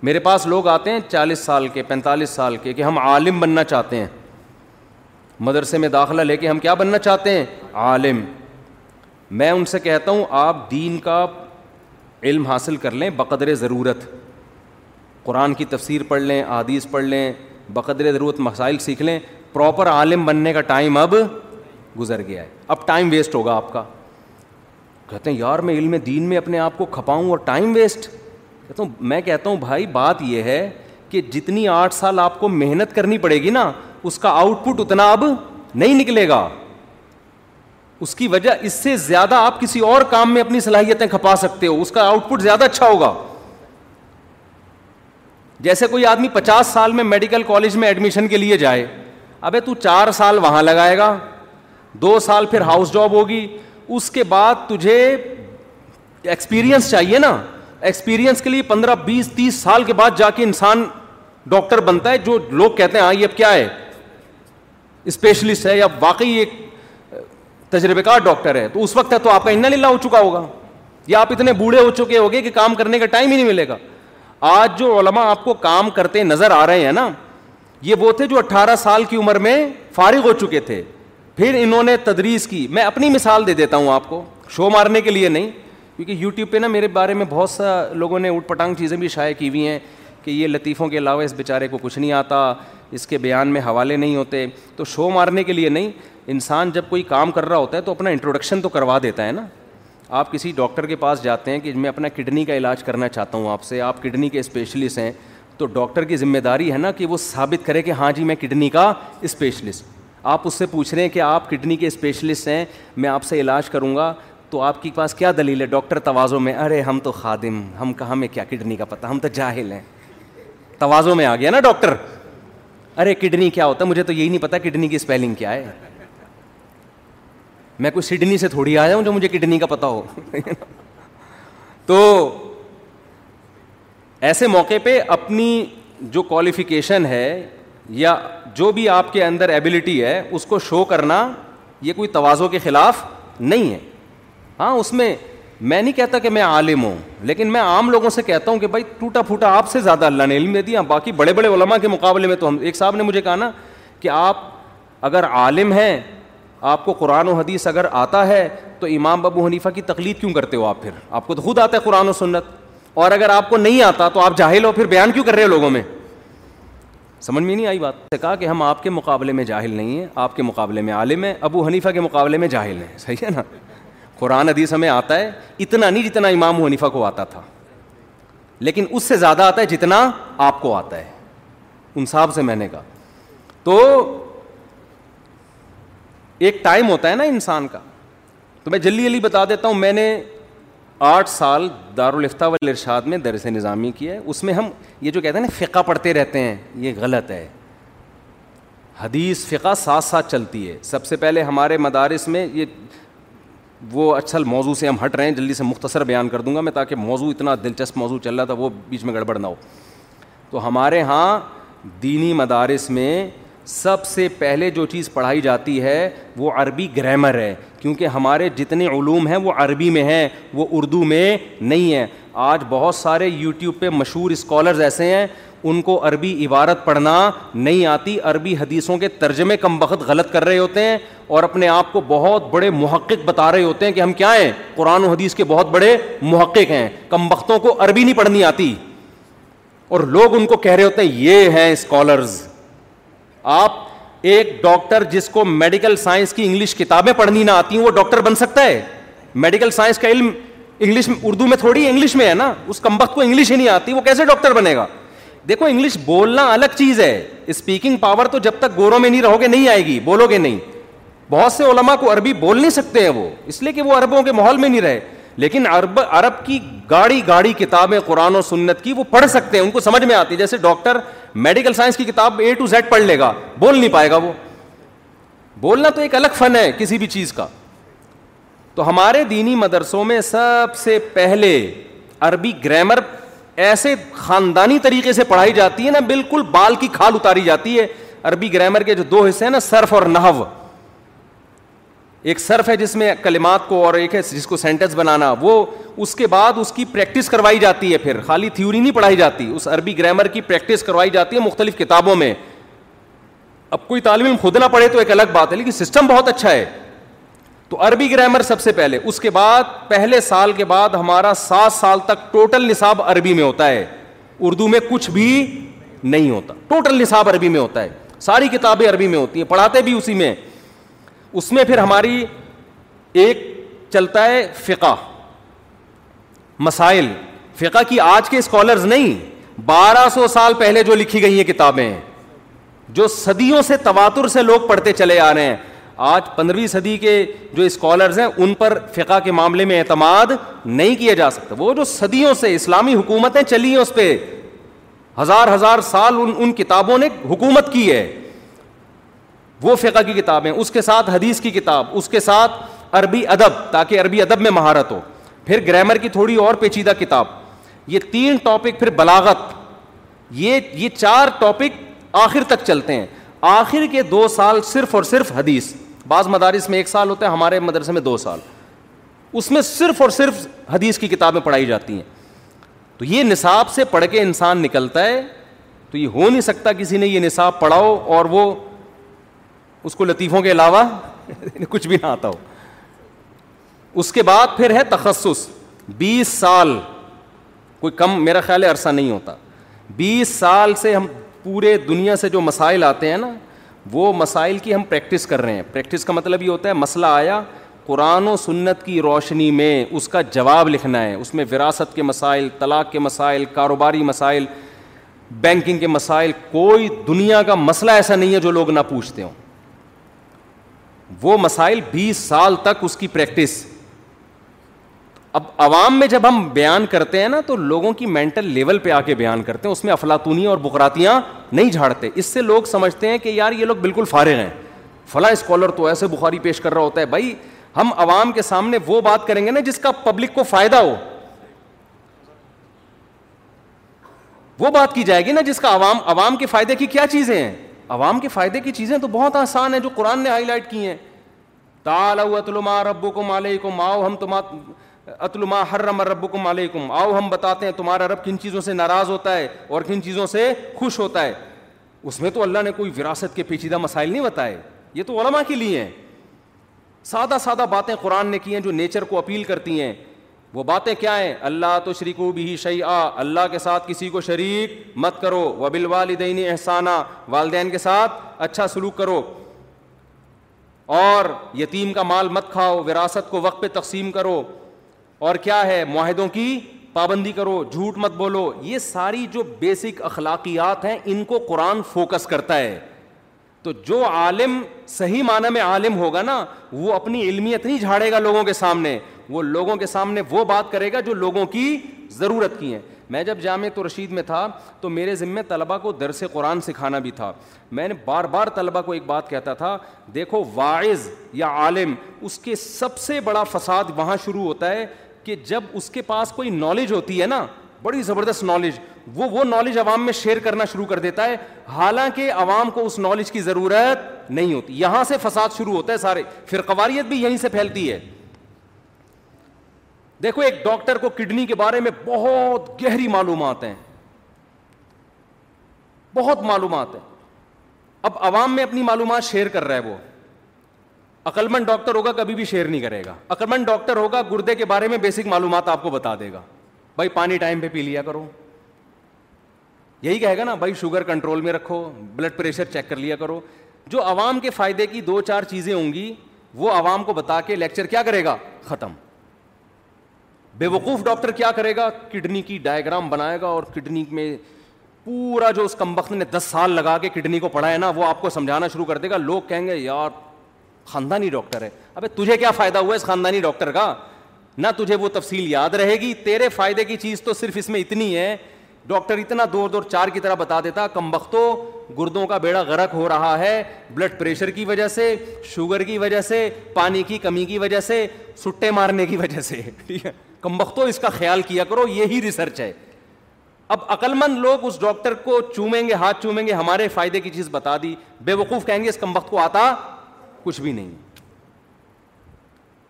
Speaker 2: میرے پاس لوگ آتے ہیں چالیس سال کے پینتالیس سال کے کہ ہم عالم بننا چاہتے ہیں مدرسے میں داخلہ لے کے ہم کیا بننا چاہتے ہیں عالم میں ان سے کہتا ہوں آپ دین کا علم حاصل کر لیں بقدر ضرورت قرآن کی تفسیر پڑھ لیں عادیث پڑھ لیں بقدر ضرورت مسائل سیکھ لیں پراپر عالم بننے کا ٹائم اب گزر گیا ہے اب ٹائم ویسٹ ہوگا آپ کا کہتے ہیں یار میں علم دین میں اپنے آپ کو کھپاؤں اور ٹائم ویسٹ کہتا ہوں میں کہتا ہوں بھائی بات یہ ہے کہ جتنی آٹھ سال آپ کو محنت کرنی پڑے گی نا اس کا آؤٹ پٹ اتنا اب نہیں نکلے گا اس کی وجہ اس سے زیادہ آپ کسی اور کام میں اپنی صلاحیتیں کھپا سکتے ہو اس کا آؤٹ پٹ زیادہ اچھا ہوگا جیسے کوئی آدمی پچاس سال میں میڈیکل کالج میں ایڈمیشن کے لیے جائے ابے تو چار سال وہاں لگائے گا دو سال پھر ہاؤس جاب ہوگی اس کے بعد تجھے ایکسپیرئنس چاہیے نا ایکسپیرینس کے لیے پندرہ بیس تیس سال کے بعد جا کے انسان ڈاکٹر بنتا ہے جو لوگ کہتے ہیں ہاں یہ اب کیا ہے اسپیشلسٹ ہے یا واقعی ایک تجربے کار ڈاکٹر ہے تو اس وقت ہے تو آپ کا اینا للہ ہو چکا ہوگا یا آپ اتنے بوڑھے ہو چکے ہوگے کہ کام کرنے کا ٹائم ہی نہیں ملے گا آج جو علما آپ کو کام کرتے نظر آ رہے ہیں نا یہ وہ تھے جو اٹھارہ سال کی عمر میں فارغ ہو چکے تھے پھر انہوں نے تدریس کی میں اپنی مثال دے دیتا ہوں آپ کو شو مارنے کے لیے نہیں کیونکہ یوٹیوب پہ نا میرے بارے میں بہت سا لوگوں نے اٹھ پٹانگ چیزیں بھی شائع کی ہوئی ہیں کہ یہ لطیفوں کے علاوہ اس بیچارے کو کچھ نہیں آتا اس کے بیان میں حوالے نہیں ہوتے تو شو مارنے کے لیے نہیں انسان جب کوئی کام کر رہا ہوتا ہے تو اپنا انٹروڈکشن تو کروا دیتا ہے نا آپ کسی ڈاکٹر کے پاس جاتے ہیں کہ میں اپنا کڈنی کا علاج کرنا چاہتا ہوں آپ سے آپ کڈنی کے اسپیشلسٹ ہیں تو ڈاکٹر کی ذمہ داری ہے نا کہ وہ ثابت کرے کہ ہاں جی میں کڈنی کا اسپیشلسٹ آپ اس سے پوچھ رہے ہیں کہ آپ کڈنی کے اسپیشلسٹ ہیں میں آپ سے علاج کروں گا تو آپ کے پاس کیا دلیل ہے ڈاکٹر توازوں میں ارے ہم تو خادم ہم کہاں میں کیا کڈنی کا پتہ ہم تو جاہل ہیں توازوں میں آ گیا نا ڈاکٹر ارے کڈنی کیا ہوتا ہے مجھے تو یہی نہیں پتا کڈنی کی اسپیلنگ کیا ہے میں کوئی سڈنی سے تھوڑی آیا ہوں جو مجھے کڈنی کا پتا ہو تو ایسے موقع پہ اپنی جو کوالیفیکیشن ہے یا جو بھی آپ کے اندر ایبلٹی ہے اس کو شو کرنا یہ کوئی توازوں کے خلاف نہیں ہے ہاں اس میں میں نہیں کہتا کہ میں عالم ہوں لیکن میں عام لوگوں سے کہتا ہوں کہ بھائی ٹوٹا پھوٹا آپ سے زیادہ اللہ نے علم دے دیا باقی بڑے بڑے علماء کے مقابلے میں تو ہم ایک صاحب نے مجھے کہا نا کہ آپ اگر عالم ہیں آپ کو قرآن و حدیث اگر آتا ہے تو امام ابو حنیفہ کی تقلید کیوں کرتے ہو آپ پھر آپ کو تو خود آتا ہے قرآن و سنت اور اگر آپ کو نہیں آتا تو آپ جاہل ہو پھر بیان کیوں کر رہے ہو لوگوں میں سمجھ میں نہیں آئی بات سے کہا کہ ہم آپ کے مقابلے میں جاہل نہیں ہیں آپ کے مقابلے میں عالم ہیں ابو حنیفہ کے مقابلے میں جاہل ہیں صحیح ہے نا قرآن حدیث ہمیں آتا ہے اتنا نہیں جتنا امام حنیفہ کو آتا تھا لیکن اس سے زیادہ آتا ہے جتنا آپ کو آتا ہے ان صاحب سے میں نے کہا تو ایک ٹائم ہوتا ہے نا انسان کا تو میں جلدی جلدی بتا دیتا ہوں میں نے آٹھ سال دارالفتہ والارشاد ارشاد میں درس نظامی کیا ہے اس میں ہم یہ جو کہتے ہیں نا فقہ پڑھتے رہتے ہیں یہ غلط ہے حدیث فقہ ساتھ ساتھ چلتی ہے سب سے پہلے ہمارے مدارس میں یہ وہ اصل موضوع سے ہم ہٹ رہے ہیں جلدی سے مختصر بیان کر دوں گا میں تاکہ موضوع اتنا دلچسپ موضوع چل رہا تھا وہ بیچ میں گڑبڑ نہ ہو تو ہمارے ہاں دینی مدارس میں سب سے پہلے جو چیز پڑھائی جاتی ہے وہ عربی گرامر ہے کیونکہ ہمارے جتنے علوم ہیں وہ عربی میں ہیں وہ اردو میں نہیں ہیں آج بہت سارے یوٹیوب پہ مشہور اسکالرز ایسے ہیں ان کو عربی عبارت پڑھنا نہیں آتی عربی حدیثوں کے ترجمے کم بخت غلط کر رہے ہوتے ہیں اور اپنے آپ کو بہت بڑے محقق بتا رہے ہوتے ہیں کہ ہم کیا ہیں قرآن و حدیث کے بہت بڑے محقق ہیں کم بختوں کو عربی نہیں پڑھنی آتی اور لوگ ان کو کہہ رہے ہوتے ہیں یہ ہیں اسکالرز آپ ایک ڈاکٹر جس کو میڈیکل سائنس کی انگلش کتابیں پڑھنی نہ آتی ہیں وہ ڈاکٹر بن سکتا ہے میڈیکل سائنس کا علم انگلش میں اردو میں تھوڑی انگلش میں ہے نا اس کمبخت کو انگلش ہی نہیں آتی وہ کیسے ڈاکٹر بنے گا دیکھو انگلش بولنا الگ چیز ہے اسپیکنگ پاور تو جب تک گوروں میں نہیں رہو گے نہیں آئے گی بولو گے نہیں بہت سے علماء کو عربی بول نہیں سکتے ہیں وہ اس لیے کہ وہ عربوں کے ماحول میں نہیں رہے لیکن عرب عرب کی گاڑی گاڑی کتابیں قرآن و سنت کی وہ پڑھ سکتے ہیں ان کو سمجھ میں آتی ہے جیسے ڈاکٹر میڈیکل سائنس کی کتاب اے ٹو زیڈ پڑھ لے گا بول نہیں پائے گا وہ بولنا تو ایک الگ فن ہے کسی بھی چیز کا تو ہمارے دینی مدرسوں میں سب سے پہلے عربی گرامر ایسے خاندانی طریقے سے پڑھائی جاتی ہے نا بالکل بال کی کھال اتاری جاتی ہے عربی گرامر کے جو دو حصے ہیں نا صرف اور نحو ایک صرف ہے جس میں کلمات کو اور ایک ہے جس کو سینٹینس بنانا وہ اس کے بعد اس کی پریکٹس کروائی جاتی ہے پھر خالی تھیوری نہیں پڑھائی جاتی اس عربی گرامر کی پریکٹس کروائی جاتی ہے مختلف کتابوں میں اب کوئی طالب علم خود نہ پڑھے تو ایک الگ بات ہے لیکن سسٹم بہت اچھا ہے تو عربی گرامر سب سے پہلے اس کے بعد پہلے سال کے بعد ہمارا سات سال تک ٹوٹل نصاب عربی میں ہوتا ہے اردو میں کچھ بھی نہیں ہوتا ٹوٹل نصاب عربی میں ہوتا ہے ساری کتابیں عربی میں ہوتی ہیں پڑھاتے بھی اسی میں اس میں پھر ہماری ایک چلتا ہے فقہ مسائل فقہ کی آج کے اسکالرز نہیں بارہ سو سال پہلے جو لکھی گئی ہیں کتابیں جو صدیوں سے تواتر سے لوگ پڑھتے چلے آ رہے ہیں آج پندرہویں صدی کے جو اسکالرز ہیں ان پر فقہ کے معاملے میں اعتماد نہیں کیا جا سکتا وہ جو صدیوں سے اسلامی حکومتیں چلی ہیں اس پہ ہزار ہزار سال ان ان کتابوں نے حکومت کی ہے وہ فقہ کی کتابیں اس کے ساتھ حدیث کی کتاب اس کے ساتھ عربی ادب تاکہ عربی ادب میں مہارت ہو پھر گرامر کی تھوڑی اور پیچیدہ کتاب یہ تین ٹاپک پھر بلاغت یہ یہ چار ٹاپک آخر تک چلتے ہیں آخر کے دو سال صرف اور صرف حدیث بعض مدارس میں ایک سال ہوتا ہے ہمارے مدرسے میں دو سال اس میں صرف اور صرف حدیث کی کتابیں پڑھائی جاتی ہیں تو یہ نصاب سے پڑھ کے انسان نکلتا ہے تو یہ ہو نہیں سکتا کسی نے یہ نصاب پڑھاؤ اور وہ اس کو لطیفوں کے علاوہ کچھ بھی نہ آتا ہو اس کے بعد پھر ہے تخصص بیس سال کوئی کم میرا خیال ہے عرصہ نہیں ہوتا بیس سال سے ہم پورے دنیا سے جو مسائل آتے ہیں نا وہ مسائل کی ہم پریکٹس کر رہے ہیں پریکٹس کا مطلب یہ ہوتا ہے مسئلہ آیا قرآن و سنت کی روشنی میں اس کا جواب لکھنا ہے اس میں وراثت کے مسائل طلاق کے مسائل کاروباری مسائل بینکنگ کے مسائل کوئی دنیا کا مسئلہ ایسا نہیں ہے جو لوگ نہ پوچھتے ہوں وہ مسائل بیس سال تک اس کی پریکٹس اب عوام میں جب ہم بیان کرتے ہیں نا تو لوگوں کی مینٹل لیول پہ آ کے بیان کرتے ہیں اس میں افلاطونیاں اور بکراتیاں نہیں جھاڑتے اس سے لوگ سمجھتے ہیں کہ یار یہ لوگ بالکل فارغ ہیں فلاں اسکالر تو ایسے بخاری پیش کر رہا ہوتا ہے بھائی ہم عوام کے سامنے وہ بات کریں گے نا جس کا پبلک کو فائدہ ہو وہ بات کی جائے گی نا جس کا عوام عوام کے فائدے کی کیا چیزیں ہیں عوام کے فائدے کی چیزیں تو بہت آسان ہیں جو قرآن نے ہائی لائٹ کی ہیں تالا تلو ماں ربو کو مالے کو ماؤ ہم تمہارا اتلما حرم ربکم علیکم آؤ ہم بتاتے ہیں تمہارا رب کن چیزوں سے ناراض ہوتا ہے اور کن چیزوں سے خوش ہوتا ہے اس میں تو اللہ نے کوئی وراثت کے پیچیدہ مسائل نہیں بتائے یہ تو علماء کے لیے ہیں سادہ سادہ باتیں قرآن نے کی ہیں جو نیچر کو اپیل کرتی ہیں وہ باتیں کیا ہیں اللہ تو شریک و بھی شعی آ اللہ کے ساتھ کسی کو شریک مت کرو و بل احسانہ والدین کے ساتھ اچھا سلوک کرو اور یتیم کا مال مت کھاؤ وراثت کو وقت پہ تقسیم کرو اور کیا ہے معاہدوں کی پابندی کرو جھوٹ مت بولو یہ ساری جو بیسک اخلاقیات ہیں ان کو قرآن فوکس کرتا ہے تو جو عالم صحیح معنی میں عالم ہوگا نا وہ اپنی علمیت نہیں جھاڑے گا لوگوں کے سامنے وہ لوگوں کے سامنے وہ بات کرے گا جو لوگوں کی ضرورت کی ہیں میں جب جامع تو رشید میں تھا تو میرے ذمے طلبہ کو درس قرآن سکھانا بھی تھا میں نے بار بار طلبہ کو ایک بات کہتا تھا دیکھو واعظ یا عالم اس کے سب سے بڑا فساد وہاں شروع ہوتا ہے کہ جب اس کے پاس کوئی نالج ہوتی ہے نا بڑی زبردست نالج وہ وہ نالج عوام میں شیئر کرنا شروع کر دیتا ہے حالانکہ عوام کو اس نالج کی ضرورت نہیں ہوتی یہاں سے فساد شروع ہوتا ہے سارے پھر بھی یہیں سے پھیلتی ہے دیکھو ایک ڈاکٹر کو کڈنی کے بارے میں بہت گہری معلومات ہیں بہت معلومات ہیں اب عوام میں اپنی معلومات شیئر کر رہا ہے وہ عقلمند ڈاکٹر ہوگا کبھی بھی شیئر نہیں کرے گا عقلمند ڈاکٹر ہوگا گردے کے بارے میں بیسک معلومات آپ کو بتا دے گا بھائی پانی ٹائم پہ پی لیا کرو یہی کہے گا نا بھائی شوگر کنٹرول میں رکھو بلڈ پریشر چیک کر لیا کرو جو عوام کے فائدے کی دو چار چیزیں ہوں گی وہ عوام کو بتا کے لیکچر کیا کرے گا ختم بے وقوف ڈاکٹر کیا کرے گا کڈنی کی ڈائگرام بنائے گا اور کڈنی میں پورا جو اس کمبخت نے دس سال لگا کے کڈنی کو پڑھا ہے نا وہ آپ کو سمجھانا شروع کر دے گا لوگ کہیں گے یار خاندانی ڈاکٹر ہے ابے تجھے کیا فائدہ ہوا اس خاندانی ڈاکٹر کا نہ تجھے وہ تفصیل یاد رہے گی تیرے فائدے کی چیز تو صرف اس میں اتنی ہے ڈاکٹر اتنا دور دور چار کی طرح بتا دیتا کم بختو گردوں کا بیڑا غرق ہو رہا ہے بلڈ پریشر کی وجہ سے شوگر کی وجہ سے پانی کی کمی کی وجہ سے سٹے مارنے کی وجہ سے کم بختو اس کا خیال کیا کرو یہی ریسرچ ہے اب عقلمند لوگ اس ڈاکٹر کو چومیں گے ہاتھ چومیں گے ہمارے فائدے کی چیز بتا دی بے وقوف کہیں گے اس کم وقت کو آتا کچھ بھی نہیں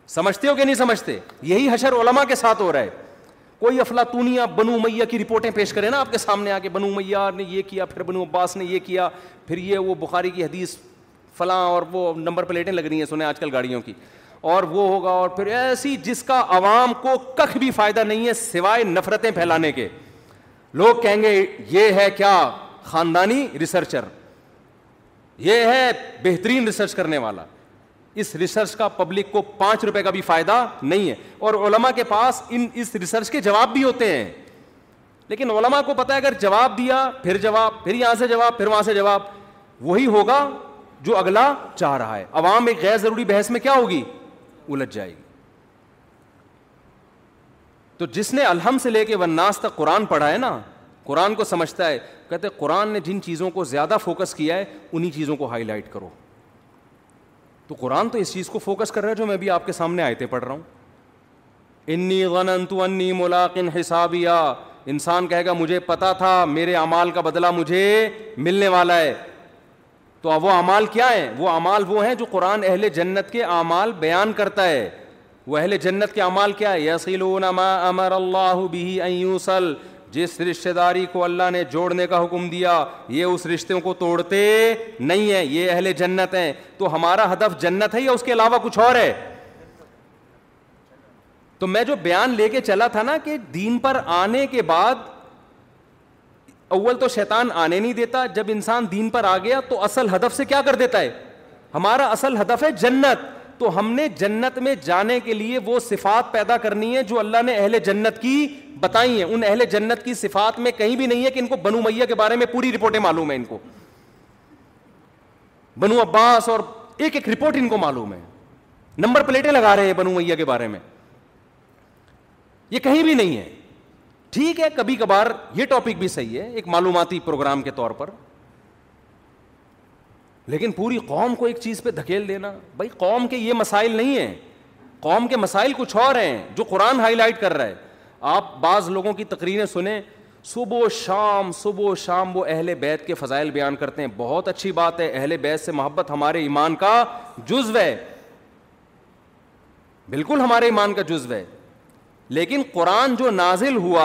Speaker 2: سمجھتے ہو کہ نہیں سمجھتے یہی حشر علما کے ساتھ ہو رہا ہے کوئی افلاطونی بنو میاں کی رپورٹیں پیش کرے نا آپ کے سامنے آ کے بنو میاں نے یہ کیا پھر بنو عباس نے یہ کیا پھر یہ وہ بخاری کی حدیث فلاں اور وہ نمبر پلیٹیں لگ رہی ہیں سنیں آج کل گاڑیوں کی اور وہ ہوگا اور پھر ایسی جس کا عوام کو کخ بھی فائدہ نہیں ہے سوائے نفرتیں پھیلانے کے لوگ کہیں گے یہ ہے کیا خاندانی ریسرچر یہ ہے بہترین ریسرچ کرنے والا اس ریسرچ کا پبلک کو پانچ روپے کا بھی فائدہ نہیں ہے اور علماء کے پاس ان اس ریسرچ کے جواب بھی ہوتے ہیں لیکن علماء کو پتا ہے اگر جواب دیا پھر جواب پھر یہاں سے جواب پھر وہاں سے جواب وہی ہوگا جو اگلا چاہ رہا ہے عوام ایک غیر ضروری بحث میں کیا ہوگی الجھ جائے گی تو جس نے الحم سے لے کے ون تک قرآن پڑھا ہے نا قرآن کو سمجھتا ہے کہتے قرآن نے جن چیزوں کو زیادہ فوکس کیا ہے انہیں چیزوں کو ہائی لائٹ کرو تو قرآن تو اس چیز کو فوکس کر رہا ہے جو میں بھی آپ کے سامنے آئے تھے پڑھ رہا ہوں انی غن ملاقن حسابیا انسان کہے گا مجھے پتا تھا میرے اعمال کا بدلہ مجھے ملنے والا ہے تو وہ امال کیا ہے وہ امال وہ ہیں جو قرآن اہل جنت کے اعمال بیان کرتا ہے وہ اہل جنت کے امال کیا ہے یسیلون ما امر اللہ جس رشتے داری کو اللہ نے جوڑنے کا حکم دیا یہ اس رشتوں کو توڑتے نہیں ہیں یہ اہل جنت ہیں تو ہمارا ہدف جنت ہے یا اس کے علاوہ کچھ اور ہے تو میں جو بیان لے کے چلا تھا نا کہ دین پر آنے کے بعد اول تو شیطان آنے نہیں دیتا جب انسان دین پر آ گیا تو اصل ہدف سے کیا کر دیتا ہے ہمارا اصل ہدف ہے جنت تو ہم نے جنت میں جانے کے لیے وہ صفات پیدا کرنی ہے جو اللہ نے اہل جنت کی بتائی ہیں ان اہل جنت کی صفات میں کہیں بھی نہیں ہے کہ ان کو بنو میا کے بارے میں پوری رپورٹیں معلوم ہے ان کو بنو عباس اور ایک ایک رپورٹ ان کو معلوم ہے نمبر پلیٹیں لگا رہے ہیں بنو میا کے بارے میں یہ کہیں بھی نہیں ہے ٹھیک ہے کبھی کبھار یہ ٹاپک بھی صحیح ہے ایک معلوماتی پروگرام کے طور پر لیکن پوری قوم کو ایک چیز پہ دھکیل دینا بھائی قوم کے یہ مسائل نہیں ہیں قوم کے مسائل کچھ اور ہیں جو قرآن ہائی لائٹ کر رہا ہے آپ بعض لوگوں کی تقریریں سنیں صبح و شام صبح و شام وہ اہل بیت کے فضائل بیان کرتے ہیں بہت اچھی بات ہے اہل بیت سے محبت ہمارے ایمان کا جزو ہے بالکل ہمارے ایمان کا جزو ہے لیکن قرآن جو نازل ہوا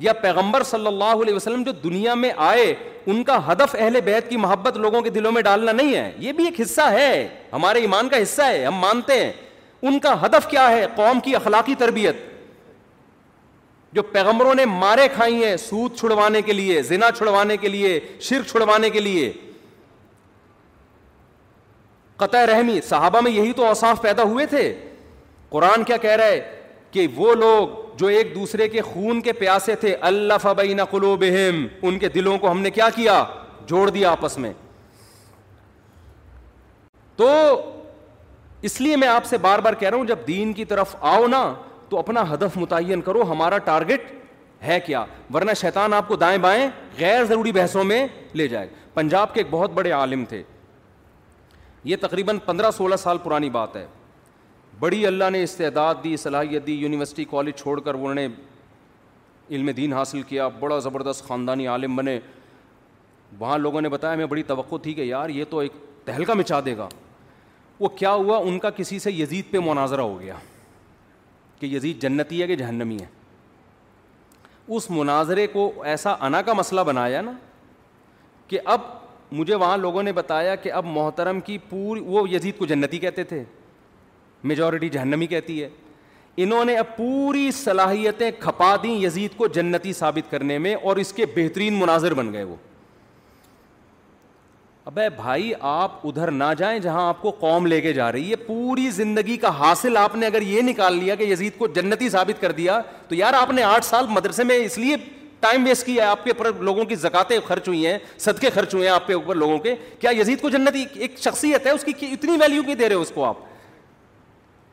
Speaker 2: یا پیغمبر صلی اللہ علیہ وسلم جو دنیا میں آئے ان کا ہدف اہل بیت کی محبت لوگوں کے دلوں میں ڈالنا نہیں ہے یہ بھی ایک حصہ ہے ہمارے ایمان کا حصہ ہے ہم مانتے ہیں ان کا ہدف کیا ہے قوم کی اخلاقی تربیت جو پیغمبروں نے مارے کھائی ہیں سود چھڑوانے کے لیے زنا چھڑوانے کے لیے شرک چھڑوانے کے لیے قطع رحمی صحابہ میں یہی تو اوصاف پیدا ہوئے تھے قرآن کیا کہہ رہا ہے کہ وہ لوگ جو ایک دوسرے کے خون کے پیاسے تھے اللہ فبین قلوبہم ان کے دلوں کو ہم نے کیا کیا جوڑ دیا آپس میں تو اس لیے میں آپ سے بار بار کہہ رہا ہوں جب دین کی طرف آؤ نا تو اپنا ہدف متعین کرو ہمارا ٹارگٹ ہے کیا ورنہ شیطان آپ کو دائیں بائیں غیر ضروری بحثوں میں لے جائے پنجاب کے ایک بہت بڑے عالم تھے یہ تقریباً پندرہ سولہ سال پرانی بات ہے بڑی اللہ نے استعداد دی صلاحیت دی یونیورسٹی کالج چھوڑ کر انہوں نے علم دین حاصل کیا بڑا زبردست خاندانی عالم بنے وہاں لوگوں نے بتایا ہمیں بڑی توقع تھی کہ یار یہ تو ایک تہلکہ مچا دے گا وہ کیا ہوا ان کا کسی سے یزید پہ مناظرہ ہو گیا کہ یزید جنتی ہے کہ جہنمی ہے اس مناظرے کو ایسا انا کا مسئلہ بنایا نا کہ اب مجھے وہاں لوگوں نے بتایا کہ اب محترم کی پوری وہ یزید کو جنتی کہتے تھے میجورٹی جہنمی کہتی ہے انہوں نے اب پوری صلاحیتیں کھپا دیں یزید کو جنتی ثابت کرنے میں اور اس کے بہترین مناظر بن گئے وہ ابے بھائی آپ ادھر نہ جائیں جہاں آپ کو قوم لے کے جا رہی ہے پوری زندگی کا حاصل آپ نے اگر یہ نکال لیا کہ یزید کو جنتی ثابت کر دیا تو یار آپ نے آٹھ سال مدرسے میں اس لیے ٹائم ویسٹ کیا ہے آپ کے اوپر لوگوں کی زکاتیں خرچ ہوئی ہیں صدقے خرچ ہوئے ہیں آپ کے اوپر لوگوں کے کیا یزید کو جنتی ایک شخصیت ہے اس کی اتنی ویلیو کی دے رہے ہو اس کو آپ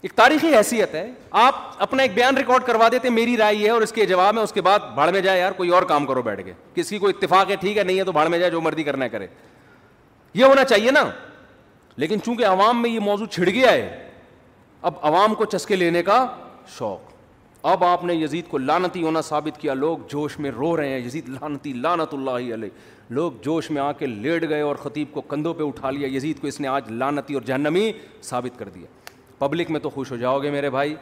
Speaker 2: ایک تاریخی حیثیت ہے آپ اپنا ایک بیان ریکارڈ کروا دیتے میری رائے ہے اور اس کے جواب میں اس کے بعد بھاڑ میں جائے یار کوئی اور کام کرو بیٹھ کے کسی کو اتفاق ہے ٹھیک ہے نہیں ہے تو بھاڑ میں جائے جو مرضی کرنا ہے کرے یہ ہونا چاہیے نا لیکن چونکہ عوام میں یہ موضوع چھڑ گیا ہے اب عوام کو چسکے لینے کا شوق اب آپ نے یزید کو لانتی ہونا ثابت کیا لوگ جوش میں رو رہے ہیں یزید لانتی لانت اللہ علیہ لوگ جوش میں آ کے لیٹ گئے اور خطیب کو کندھوں پہ اٹھا لیا یزید کو اس نے آج لانتی اور جہنمی ثابت کر دیا پبلک میں تو خوش ہو جاؤ گے میرے بھائی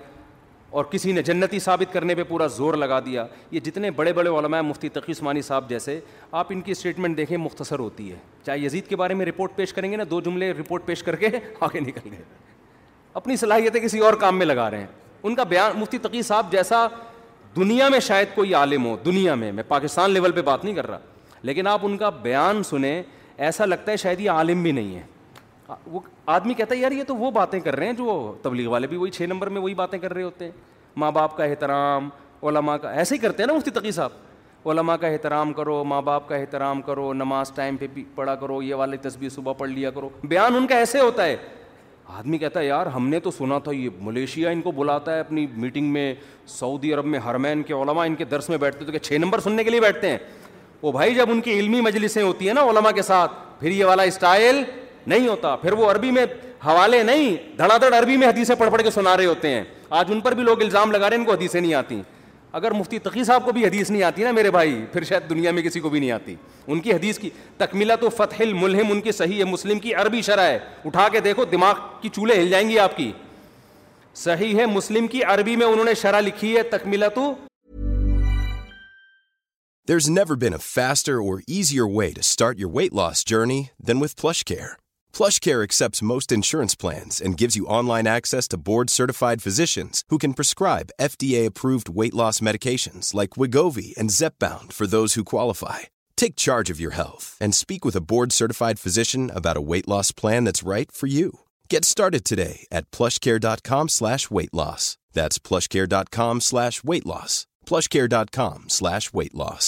Speaker 2: اور کسی نے جنتی ثابت کرنے پہ پورا زور لگا دیا یہ جتنے بڑے بڑے علماء مفتی تقی عثمانی صاحب جیسے آپ ان کی اسٹیٹمنٹ دیکھیں مختصر ہوتی ہے چاہے یزید کے بارے میں رپورٹ پیش کریں گے نا دو جملے رپورٹ پیش کر کے آگے نکل گئے اپنی صلاحیتیں کسی اور کام میں لگا رہے ہیں ان کا بیان مفتی تقی صاحب جیسا دنیا میں شاید کوئی عالم ہو دنیا میں میں پاکستان لیول پہ بات نہیں کر رہا لیکن آپ ان کا بیان سنیں ایسا لگتا ہے شاید یہ عالم بھی نہیں ہے وہ آدمی کہتا ہے یار یہ تو وہ باتیں کر رہے ہیں جو تبلیغ والے بھی وہی چھ نمبر میں وہی باتیں کر رہے ہوتے ہیں ماں باپ کا احترام علماء کا ایسے ہی کرتے ہیں نا مفتی تقی صاحب علماء کا احترام کرو ماں باپ کا احترام کرو نماز ٹائم پہ بھی پڑھا کرو یہ والے تصویر صبح پڑھ لیا کرو بیان ان کا ایسے ہوتا ہے آدمی کہتا ہے یار ہم نے تو سنا تھا یہ ملیشیا ان کو بلاتا ہے اپنی میٹنگ میں سعودی عرب میں ہرمین کے علماء ان کے درس میں بیٹھتے تو کہ چھ نمبر سننے کے لیے بیٹھتے ہیں وہ بھائی جب ان کی علمی مجلسیں ہوتی ہیں نا علماء کے ساتھ پھر یہ والا اسٹائل نہیں ہوتا پھر وہ عربی میں حوالے نہیں دھڑا دھڑ عربی میں حدیثیں پڑھ پڑھ کے سنا رہے ہوتے ہیں آج ان پر بھی لوگ الزام لگا رہے ہیں ان کو حدیثیں نہیں آتی اگر مفتی تقی صاحب کو بھی حدیث نہیں آتی نا میرے بھائی پھر شاید دنیا میں کسی کو بھی نہیں آتی ان کی حدیث کی تکمیلا تو فتح الملہم ان کی صحیح ہے مسلم کی عربی شرح ہے اٹھا کے دیکھو دماغ کی چولہے ہل جائیں گی آپ کی صحیح ہے مسلم کی عربی میں انہوں نے شرح لکھی ہے تکمیلا تو
Speaker 3: there is never been a faster اور easier way to start your weight loss journey than with PlushCare PlushCare accepts most insurance plans and gives you online access to board-certified physicians who can prescribe FDA-approved weight loss medications like Wegovy and Zepbound for those who qualify. Take charge of your health and speak with a board-certified physician about a weight loss plan that's right for you. Get started today at PlushCare.com/weight loss. That's PlushCare.com/weight loss. PlushCare.com/weight loss.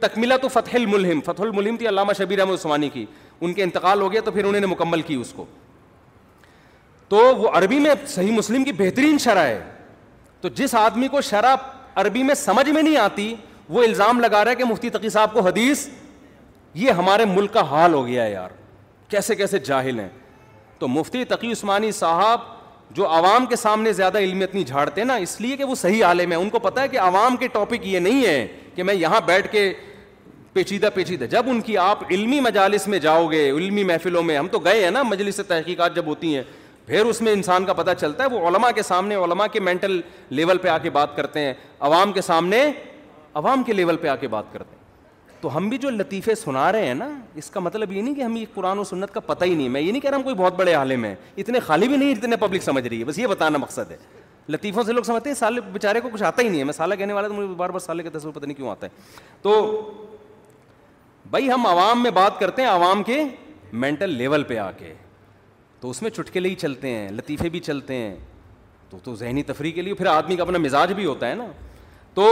Speaker 2: Takmila تو فتح الملہم فتح الملہم تھی علامہ شبیر احمد عثمانی کی ان کے انتقال ہو گیا تو پھر انہوں نے مکمل کی اس کو تو وہ عربی میں صحیح مسلم کی بہترین شرح ہے تو جس آدمی کو شرح عربی میں سمجھ میں نہیں آتی وہ الزام لگا رہا ہے کہ مفتی تقی صاحب کو حدیث یہ ہمارے ملک کا حال ہو گیا ہے یار کیسے کیسے جاہل ہیں تو مفتی تقی عثمانی صاحب جو عوام کے سامنے زیادہ علمیت نہیں جھاڑتے نا اس لیے کہ وہ صحیح عالم ہے ان کو پتہ ہے کہ عوام کے ٹاپک یہ نہیں ہے کہ میں یہاں بیٹھ کے پیچیدہ پیچیدہ جب ان کی آپ علمی مجالس میں جاؤ گے علمی محفلوں میں ہم تو گئے ہیں نا مجلس تحقیقات جب ہوتی ہیں پھر اس میں انسان کا پتہ چلتا ہے وہ علماء کے سامنے علماء کے مینٹل لیول پہ آ کے بات کرتے ہیں عوام کے سامنے عوام کے لیول پہ آ کے بات کرتے ہیں تو ہم بھی جو لطیفے سنا رہے ہیں نا اس کا مطلب یہ نہیں کہ ہمیں قرآن و سنت کا پتہ ہی نہیں میں یہ نہیں کہہ رہا ہم کوئی بہت بڑے عالم میں اتنے خالی بھی نہیں اتنے پبلک سمجھ رہی ہے بس یہ بتانا مقصد ہے لطیفوں سے لوگ سمجھتے سال بے کو کچھ آتا ہی نہیں ہے میں سالہ کہنے والا تو مجھے بار بار سالے کا تصویر پتہ نہیں کیوں آتا ہے تو بھائی ہم عوام میں بات کرتے ہیں عوام کے مینٹل لیول پہ آ کے تو اس میں چٹکے لے ہی چلتے ہیں لطیفے بھی چلتے ہیں تو تو ذہنی تفریح کے لیے پھر آدمی کا اپنا مزاج بھی ہوتا ہے نا تو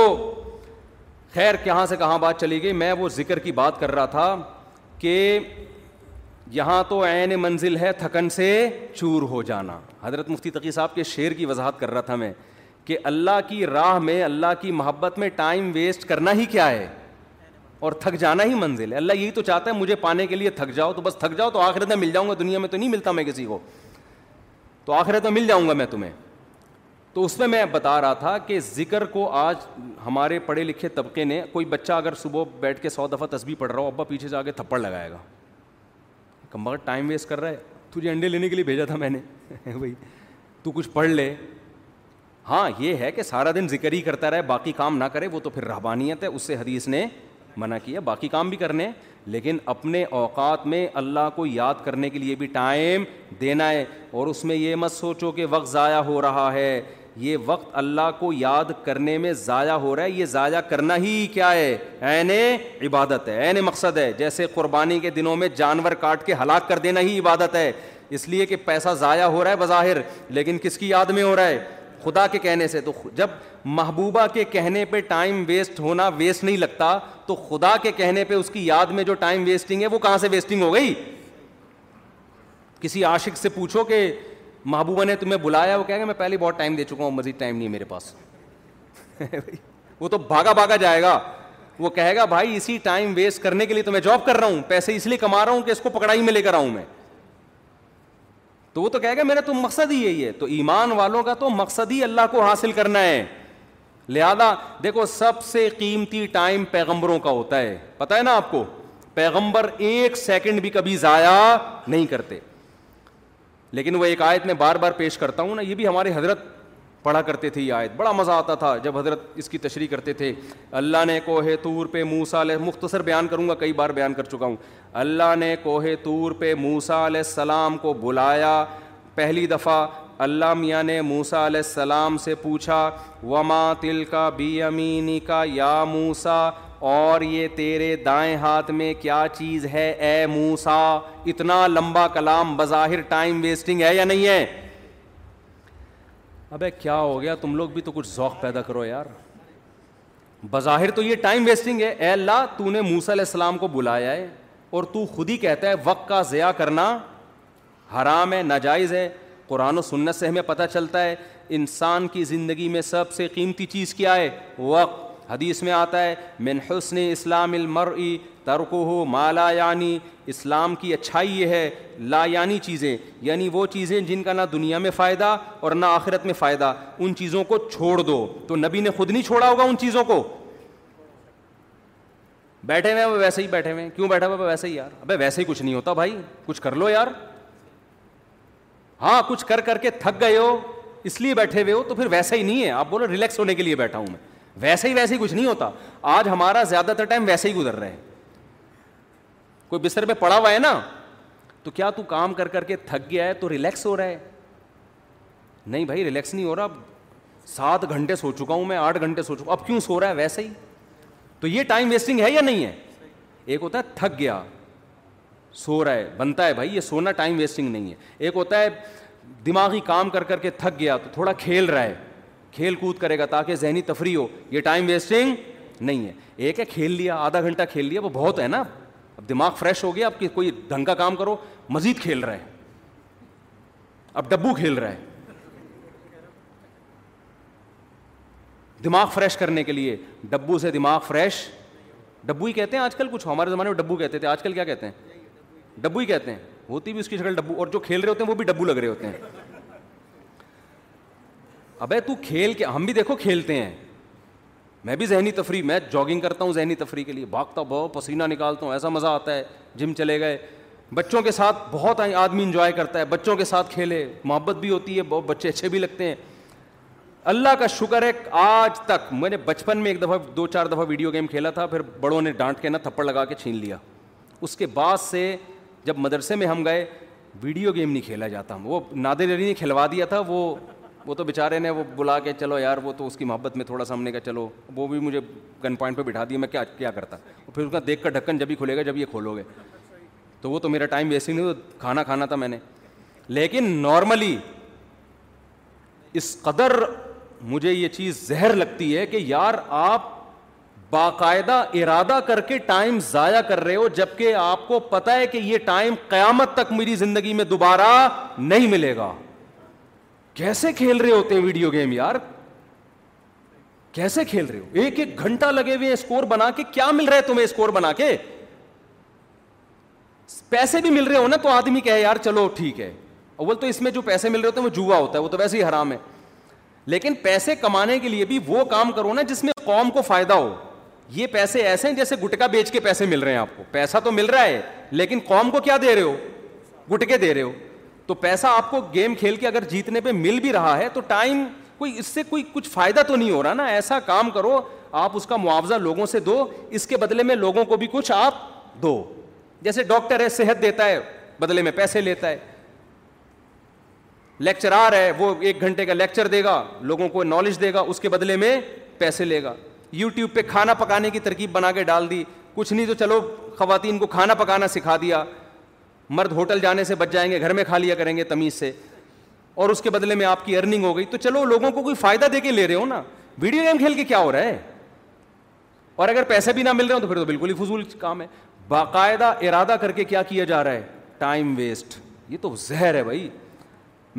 Speaker 2: خیر کہاں سے کہاں بات چلی گئی میں وہ ذکر کی بات کر رہا تھا کہ یہاں تو عین منزل ہے تھکن سے چور ہو جانا حضرت مفتی تقی صاحب کے شعر کی وضاحت کر رہا تھا میں کہ اللہ کی راہ میں اللہ کی محبت میں ٹائم ویسٹ کرنا ہی کیا ہے اور تھک جانا ہی منزل ہے اللہ یہی تو چاہتا ہے مجھے پانے کے لیے تھک جاؤ تو بس تھک جاؤ تو آخرت میں مل جاؤں گا دنیا میں تو نہیں ملتا میں کسی کو تو آخرت میں مل جاؤں گا میں تمہیں تو اس میں میں بتا رہا تھا کہ ذکر کو آج ہمارے پڑھے لکھے طبقے نے کوئی بچہ اگر صبح بیٹھ کے سو دفعہ تسبیح پڑھ رہا ہو ابا پیچھے جا کے تھپڑ لگائے گا کم بغیر ٹائم ویسٹ کر رہا ہے تجھے انڈے لینے کے لیے بھیجا تھا میں نے بھائی تو کچھ پڑھ لے ہاں یہ ہے کہ سارا دن ذکر ہی کرتا رہے باقی کام نہ کرے وہ تو پھر رہبانیت ہے اس سے حدیث نے منع کیا باقی کام بھی کرنے لیکن اپنے اوقات میں اللہ کو یاد کرنے کے لیے بھی ٹائم دینا ہے اور اس میں یہ مت سوچو کہ وقت ضائع ہو رہا ہے یہ وقت اللہ کو یاد کرنے میں ضائع ہو رہا ہے یہ ضائع کرنا ہی کیا ہے عین عبادت ہے عین مقصد ہے جیسے قربانی کے دنوں میں جانور کاٹ کے ہلاک کر دینا ہی عبادت ہے اس لیے کہ پیسہ ضائع ہو رہا ہے بظاہر لیکن کس کی یاد میں ہو رہا ہے خدا کے کہنے سے تو جب محبوبہ کے کہنے پہ ٹائم ویسٹ ہونا ویسٹ نہیں لگتا تو خدا کے کہنے پہ اس کی یاد میں جو ٹائم ویسٹنگ ہے وہ کہاں سے ویسٹنگ ہو گئی کسی عاشق سے پوچھو کہ محبوبہ نے تمہیں بلایا وہ کہہ گا میں پہلے بہت ٹائم دے چکا ہوں مزید ٹائم نہیں ہے میرے پاس وہ تو بھاگا بھاگا جائے گا وہ کہے گا بھائی اسی ٹائم ویسٹ کرنے کے لیے تو میں جاب کر رہا ہوں پیسے اس لیے کما رہا ہوں کہ اس کو پکڑائی میں لے کر آؤں میں تو وہ تو کہے گا میرا تو مقصد ہی یہی ہے تو ایمان والوں کا تو مقصد ہی اللہ کو حاصل کرنا ہے لہذا دیکھو سب سے قیمتی ٹائم پیغمبروں کا ہوتا ہے پتا ہے نا آپ کو پیغمبر ایک سیکنڈ بھی کبھی ضائع نہیں کرتے لیکن وہ ایک آیت میں بار بار پیش کرتا ہوں نا یہ بھی ہمارے حضرت پڑھا کرتے تھے یہ آیت بڑا مزہ آتا تھا جب حضرت اس کی تشریح کرتے تھے اللہ نے کوہ طور پہ موسا علیہ مختصر بیان کروں گا کئی بار بیان کر چکا ہوں اللہ نے کوہ طور پہ موسا علیہ السلام کو بلایا پہلی دفعہ اللہ میاں نے موسا علیہ السلام سے پوچھا وما تل کا بی امینی کا یا موسا اور یہ تیرے دائیں ہاتھ میں کیا چیز ہے اے موسا اتنا لمبا کلام بظاہر ٹائم ویسٹنگ ہے یا نہیں ہے ابے کیا ہو گیا تم لوگ بھی تو کچھ ذوق پیدا کرو یار بظاہر تو یہ ٹائم ویسٹنگ ہے اے اللہ تو نے موسا علیہ السلام کو بلایا ہے اور تو خود ہی کہتا ہے وقت کا ضیاع کرنا حرام ہے ناجائز ہے قرآن و سنت سے ہمیں پتہ چلتا ہے انسان کی زندگی میں سب سے قیمتی چیز کیا ہے وقت حدیث میں آتا ہے من حسن اسلام المرئی ترک ہو مالا یعنی اسلام کی اچھائی یہ ہے لا یعنی چیزیں یعنی وہ چیزیں جن کا نہ دنیا میں فائدہ اور نہ آخرت میں فائدہ ان چیزوں کو چھوڑ دو تو نبی نے خود نہیں چھوڑا ہوگا ان چیزوں کو بیٹھے ہوئے ہیں ویسے ہی بیٹھے ہوئے ہیں کیوں بیٹھا ہوا ویسے ہی یار اب ویسے ہی کچھ نہیں ہوتا بھائی کچھ کر لو یار ہاں کچھ کر کر کے تھک گئے ہو اس لیے بیٹھے ہوئے ہو تو پھر ویسا ہی نہیں ہے آپ بولو ریلیکس ہونے کے لیے بیٹھا ہوں میں ویسے ہی ویسے ہی کچھ نہیں ہوتا آج ہمارا زیادہ تر ٹائم ویسے ہی گزر رہا ہے کوئی بستر پہ پڑا ہوا ہے نا تو کیا تو کام کر کر کے تھک گیا ہے تو ریلیکس ہو رہا ہے نہیں بھائی ریلیکس نہیں ہو رہا اب سات گھنٹے سو چکا ہوں میں آٹھ گھنٹے سو چکا اب کیوں سو رہا ہے ویسے ہی تو یہ ٹائم ویسٹنگ ہے یا نہیں ہے ایک ہوتا ہے تھک گیا سو رہا ہے بنتا ہے بھائی یہ سونا ٹائم ویسٹنگ نہیں ہے ایک ہوتا ہے دماغی کام کر کر کے تھک گیا تو تھوڑا کھیل رہا ہے کھیل کود کرے گا تاکہ ذہنی تفریح ہو یہ ٹائم ویسٹنگ نہیں ہے ایک ہے کھیل لیا آدھا گھنٹہ کھیل لیا وہ بہت ہے نا اب دماغ فریش ہو گیا اب کوئی ڈھنگ کا کام کرو مزید کھیل رہے ہیں اب ڈبو کھیل رہے ہیں دماغ فریش کرنے کے لیے ڈبو سے دماغ فریش ڈبو ہی کہتے ہیں آج کل کچھ ہمارے زمانے میں ڈبو کہتے تھے آج کل کیا کہتے ہیں ڈبو ہی کہتے ہیں ہوتی بھی اس کی شکل ڈبو اور جو کھیل رہے ہوتے ہیں وہ بھی ڈبو لگ رہے ہوتے ہیں ابے تو کھیل کے ہم بھی دیکھو کھیلتے ہیں میں بھی ذہنی تفریح میں جاگنگ کرتا ہوں ذہنی تفریح کے لیے بھاگتا ہوں بہت پسینہ نکالتا ہوں ایسا مزہ آتا ہے جم چلے گئے بچوں کے ساتھ بہت آدمی انجوائے کرتا ہے بچوں کے ساتھ کھیلے محبت بھی ہوتی ہے بہت بچے اچھے بھی لگتے ہیں اللہ کا شکر ہے آج تک میں نے بچپن میں ایک دفعہ دو چار دفعہ ویڈیو گیم کھیلا تھا پھر بڑوں نے ڈانٹ کے نہ تھپڑ لگا کے چھین لیا اس کے بعد سے جب مدرسے میں ہم گئے ویڈیو گیم نہیں کھیلا جاتا ہم وہ نادر علی نے کھلوا دیا تھا وہ وہ تو بیچارے نے وہ بلا کے چلو یار وہ تو اس کی محبت میں تھوڑا سا ہم نے کہا چلو وہ بھی مجھے گن پوائنٹ پہ بٹھا دیا میں کیا کیا کرتا پھر اس کا دیکھ کر ڈھکن جب بھی کھلے گا جب یہ کھولو گے تو وہ تو میرا ٹائم ویسٹ ہی نہیں کھانا کھانا تھا میں نے لیکن نارملی اس قدر مجھے یہ چیز زہر لگتی ہے کہ یار آپ باقاعدہ ارادہ کر کے ٹائم ضائع کر رہے ہو جب کہ آپ کو پتہ ہے کہ یہ ٹائم قیامت تک میری زندگی میں دوبارہ نہیں ملے گا کیسے کھیل رہے ہوتے ہیں ویڈیو گیم یار کیسے کھیل رہے ہو ایک ایک گھنٹہ لگے ہوئے اسکور بنا کے کیا مل رہا ہے تمہیں اسکور بنا کے پیسے بھی مل رہے ہو نا تو آدمی کہے یار چلو ٹھیک ہے اول تو اس میں جو پیسے مل رہے ہوتے ہیں وہ جوا ہوتا ہے وہ تو ویسے ہی حرام ہے لیکن پیسے کمانے کے لیے بھی وہ کام کرو نا جس میں قوم کو فائدہ ہو یہ پیسے ایسے ہیں جیسے گٹکا بیچ کے پیسے مل رہے ہیں آپ کو پیسہ تو مل رہا ہے لیکن قوم کو کیا دے رہے ہو گٹکے دے رہے ہو تو پیسہ آپ کو گیم کھیل کے اگر جیتنے پہ مل بھی رہا ہے تو ٹائم کوئی اس سے کوئی کچھ فائدہ تو نہیں ہو رہا نا ایسا کام کرو آپ اس کا معاوضہ لوگوں سے دو اس کے بدلے میں لوگوں کو بھی کچھ آپ دو جیسے ڈاکٹر ہے صحت دیتا ہے بدلے میں پیسے لیتا ہے لیکچرار ہے وہ ایک گھنٹے کا لیکچر دے گا لوگوں کو نالج دے گا اس کے بدلے میں پیسے لے گا یو ٹیوب پہ کھانا پکانے کی ترکیب بنا کے ڈال دی کچھ نہیں تو چلو خواتین کو کھانا پکانا سکھا دیا مرد ہوٹل جانے سے بچ جائیں گے گھر میں کھا لیا کریں گے تمیز سے اور اس کے بدلے میں آپ کی ارننگ ہو گئی تو چلو لوگوں کو کوئی فائدہ دے کے لے رہے ہو نا ویڈیو گیم کھیل کے کیا ہو رہا ہے اور اگر پیسے بھی نہ مل رہے ہوں تو پھر تو بالکل ہی فضول کام ہے باقاعدہ ارادہ کر کے کیا کیا جا رہا ہے ٹائم ویسٹ یہ تو زہر ہے بھائی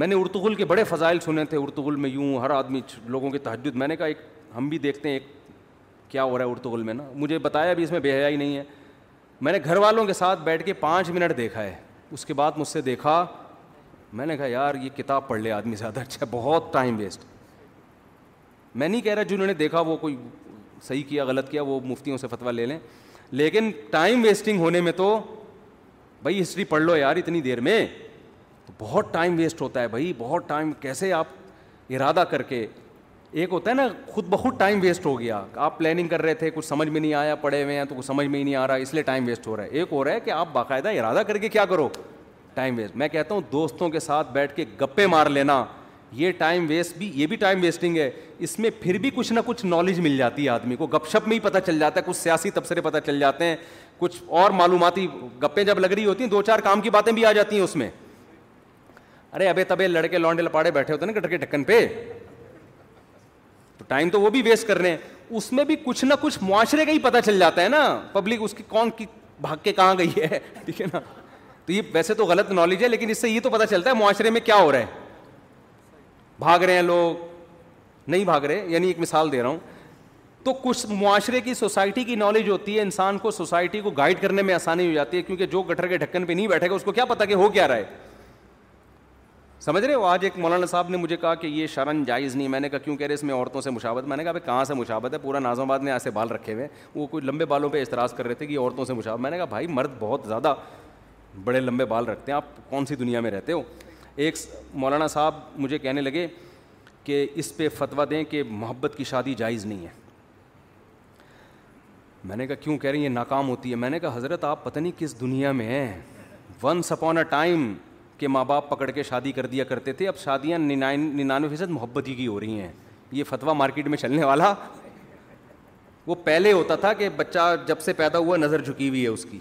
Speaker 2: میں نے ارتغل کے بڑے فضائل سنے تھے ارتغل میں یوں ہر آدمی لوگوں کے تحجد میں نے کہا ایک ہم بھی دیکھتے ہیں ایک کیا ہو رہا ہے ارتغل میں نا مجھے بتایا بھی اس میں بے حیائی نہیں ہے میں نے گھر والوں کے ساتھ بیٹھ کے پانچ منٹ دیکھا ہے اس کے بعد مجھ سے دیکھا میں نے کہا یار یہ کتاب پڑھ لے آدمی زیادہ اچھا بہت ٹائم ویسٹ میں نہیں کہہ رہا جنہوں نے دیکھا وہ کوئی صحیح کیا غلط کیا وہ مفتیوں سے فتویٰ لے لیں لیکن ٹائم ویسٹنگ ہونے میں تو بھائی ہسٹری پڑھ لو یار اتنی دیر میں تو بہت ٹائم ویسٹ ہوتا ہے بھائی بہت ٹائم کیسے آپ ارادہ کر کے ایک ہوتا ہے نا خود بخود ٹائم ویسٹ ہو گیا آپ پلاننگ کر رہے تھے کچھ سمجھ میں نہیں آیا پڑے ہوئے ہیں تو کچھ سمجھ میں ہی نہیں آ رہا اس لیے ٹائم ویسٹ ہو رہا ہے ایک ہو رہا ہے کہ آپ باقاعدہ ارادہ کر کے کیا کرو ٹائم ویسٹ میں کہتا ہوں دوستوں کے ساتھ بیٹھ کے گپے مار لینا یہ ٹائم ویسٹ بھی یہ بھی ٹائم ویسٹنگ ہے اس میں پھر بھی کچھ نہ کچھ نالج مل جاتی ہے آدمی کو گپ شپ میں ہی پتہ چل جاتا ہے کچھ سیاسی تبصرے پتہ چل جاتے ہیں کچھ اور معلوماتی گپیں جب لگ رہی ہوتی ہیں دو چار کام کی باتیں بھی آ جاتی ہیں اس میں ارے ابے تبے لڑکے لانڈے لپاڑے بیٹھے ہوتے ہیں نا گٹر کے ڈھکن پہ ٹائم تو وہ بھی ویسٹ کر رہے ہیں اس میں بھی کچھ نہ کچھ معاشرے کا ہی پتہ چل جاتا ہے نا پبلک اس کی کون کی بھاگ کے کہاں گئی ہے ٹھیک ہے نا تو یہ ویسے تو غلط نالج ہے لیکن اس سے یہ تو پتا چلتا ہے معاشرے میں کیا ہو رہا ہے بھاگ رہے ہیں لوگ نہیں بھاگ رہے یعنی ایک مثال دے رہا ہوں تو کچھ معاشرے کی سوسائٹی کی نالج ہوتی ہے انسان کو سوسائٹی کو گائڈ کرنے میں آسانی ہو جاتی ہے کیونکہ جو گٹر کے ڈھکن پہ نہیں بیٹھے گا اس کو کیا پتا کہ ہو کیا رہا ہے سمجھ رہے ہو آج ایک مولانا صاحب نے مجھے کہا کہ یہ شرن جائز نہیں میں نے کہا کیوں کہہ رہے اس میں عورتوں سے مشابت میں نے کہا کہاں سے مشابت ہے پورا نازم آباد نے ایسے بال رکھے ہوئے وہ کوئی لمبے بالوں پہ اعتراض کر رہے تھے کہ عورتوں سے مشابت میں نے کہا بھائی مرد بہت زیادہ بڑے لمبے بال رکھتے ہیں آپ کون سی دنیا میں رہتے ہو ایک مولانا صاحب مجھے کہنے لگے کہ اس پہ فتویٰ دیں کہ محبت کی شادی جائز نہیں ہے میں نے کہا کیوں کہہ رہے ہیں یہ ناکام ہوتی ہے میں نے کہا حضرت آپ پتہ نہیں کس دنیا میں ہیں ونس اپون اے ٹائم کہ ماں باپ پکڑ کے شادی کر دیا کرتے تھے اب شادیاں ننانوے فیصد محبت ہی کی ہو رہی ہیں یہ فتویٰ مارکیٹ میں چلنے والا وہ پہلے ہوتا تھا کہ بچہ جب سے پیدا ہوا نظر جھکی ہوئی ہے اس کی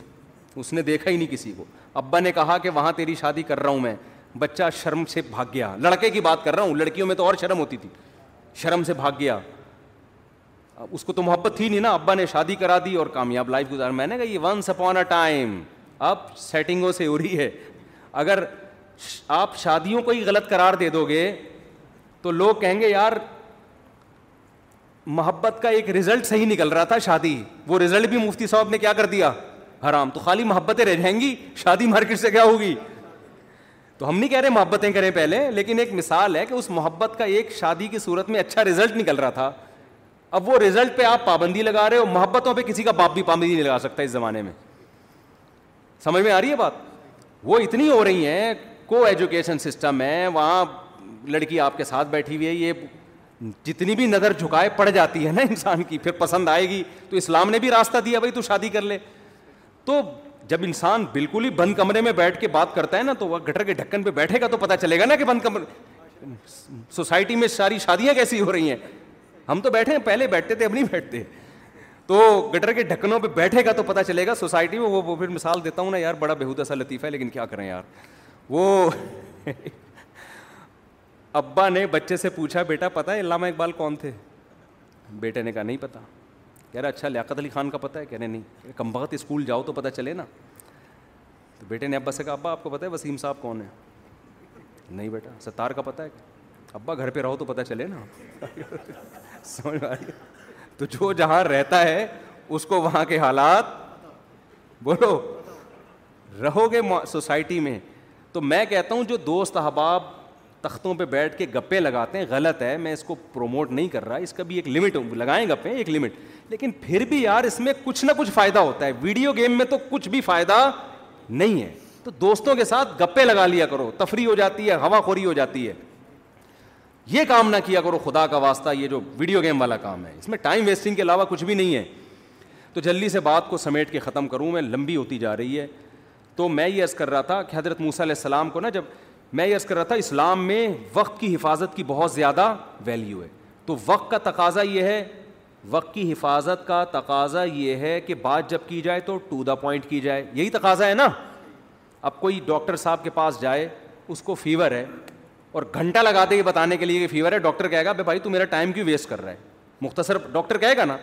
Speaker 2: اس نے دیکھا ہی نہیں کسی کو ابا نے کہا کہ وہاں تیری شادی کر رہا ہوں میں بچہ شرم سے بھاگ گیا لڑکے کی بات کر رہا ہوں لڑکیوں میں تو اور شرم ہوتی تھی شرم سے بھاگ گیا اس کو تو محبت تھی نہیں نا ابا نے شادی کرا دی اور کامیاب لائف گزار میں نے کہا یہ ونس اپون اے ٹائم اب سیٹنگوں سے ہو رہی ہے اگر آپ شادیوں کو ہی غلط قرار دے دو گے تو لوگ کہیں گے یار محبت کا ایک رزلٹ صحیح نکل رہا تھا شادی وہ رزلٹ بھی مفتی صاحب نے کیا کر دیا حرام تو خالی محبتیں رہ جائیں گی شادی مارکیٹ سے کیا ہوگی تو ہم نہیں کہہ رہے محبتیں کریں پہلے لیکن ایک مثال ہے کہ اس محبت کا ایک شادی کی صورت میں اچھا رزلٹ نکل رہا تھا اب وہ رزلٹ پہ آپ پابندی لگا رہے ہو محبتوں پہ کسی کا باپ بھی پابندی نہیں لگا سکتا اس زمانے میں سمجھ میں آ رہی ہے بات وہ اتنی ہو رہی ہیں کو ایجوکیشن سسٹم ہے وہاں لڑکی آپ کے ساتھ بیٹھی ہوئی ہے یہ جتنی بھی نظر جھکائے پڑ جاتی ہے نا انسان کی پھر پسند آئے گی تو اسلام نے بھی راستہ دیا بھائی تو شادی کر لے تو جب انسان بالکل ہی بند کمرے میں بیٹھ کے بات کرتا ہے نا تو وہ گٹر کے ڈھکن پہ بیٹھے گا تو پتا چلے گا نا کہ بند کمرے سوسائٹی میں ساری شادیاں کیسی ہو رہی ہیں ہم تو بیٹھے ہیں پہلے بیٹھتے تھے اب نہیں بیٹھتے تو گٹر کے ڈھکنوں پہ بیٹھے گا تو پتا چلے گا سوسائٹی میں وہ پھر مثال دیتا ہوں نا یار بڑا بےحد سا لطیفہ ہے لیکن کیا کریں یار وہ ابا نے بچے سے پوچھا بیٹا پتا ہے علامہ اقبال کون تھے بیٹے نے کہا نہیں پتا کہہ رہا اچھا لیاقت علی خان کا پتہ ہے کہہ رہے نہیں کم کمبھت اسکول جاؤ تو پتہ چلے نا تو بیٹے نے ابا سے کہا ابا آپ کو پتا ہے وسیم صاحب کون ہیں نہیں بیٹا ستار کا پتہ ہے ابا گھر پہ رہو تو پتا چلے نا سو تو جو جہاں رہتا ہے اس کو وہاں کے حالات بولو رہو گے سوسائٹی میں تو میں کہتا ہوں جو دوست احباب تختوں پہ بیٹھ کے گپے لگاتے ہیں غلط ہے میں اس کو پروموٹ نہیں کر رہا اس کا بھی ایک لمٹ لگائیں گپے ایک لمٹ لیکن پھر بھی یار اس میں کچھ نہ کچھ فائدہ ہوتا ہے ویڈیو گیم میں تو کچھ بھی فائدہ نہیں ہے تو دوستوں کے ساتھ گپے لگا لیا کرو تفریح ہو جاتی ہے ہوا خوری ہو جاتی ہے یہ کام نہ کیا کرو خدا کا واسطہ یہ جو ویڈیو گیم والا کام ہے اس میں ٹائم ویسٹنگ کے علاوہ کچھ بھی نہیں ہے تو جلدی سے بات کو سمیٹ کے ختم کروں میں لمبی ہوتی جا رہی ہے تو میں یہ عرض کر رہا تھا کہ حضرت موسیٰ علیہ السلام کو نا جب میں یہ عرض کر رہا تھا اسلام میں وقت کی حفاظت کی بہت زیادہ ویلیو ہے تو وقت کا تقاضا یہ ہے وقت کی حفاظت کا تقاضا یہ ہے کہ بات جب کی جائے تو ٹو دا پوائنٹ کی جائے یہی تقاضا ہے نا اب کوئی ڈاکٹر صاحب کے پاس جائے اس کو فیور ہے اور گھنٹہ لگا دے یہ بتانے کے لیے کہ فیور ہے ڈاکٹر کہے گا بھائی بھائی تو میرا ٹائم کیوں ویسٹ کر رہا ہے مختصر ڈاکٹر کہے گا نا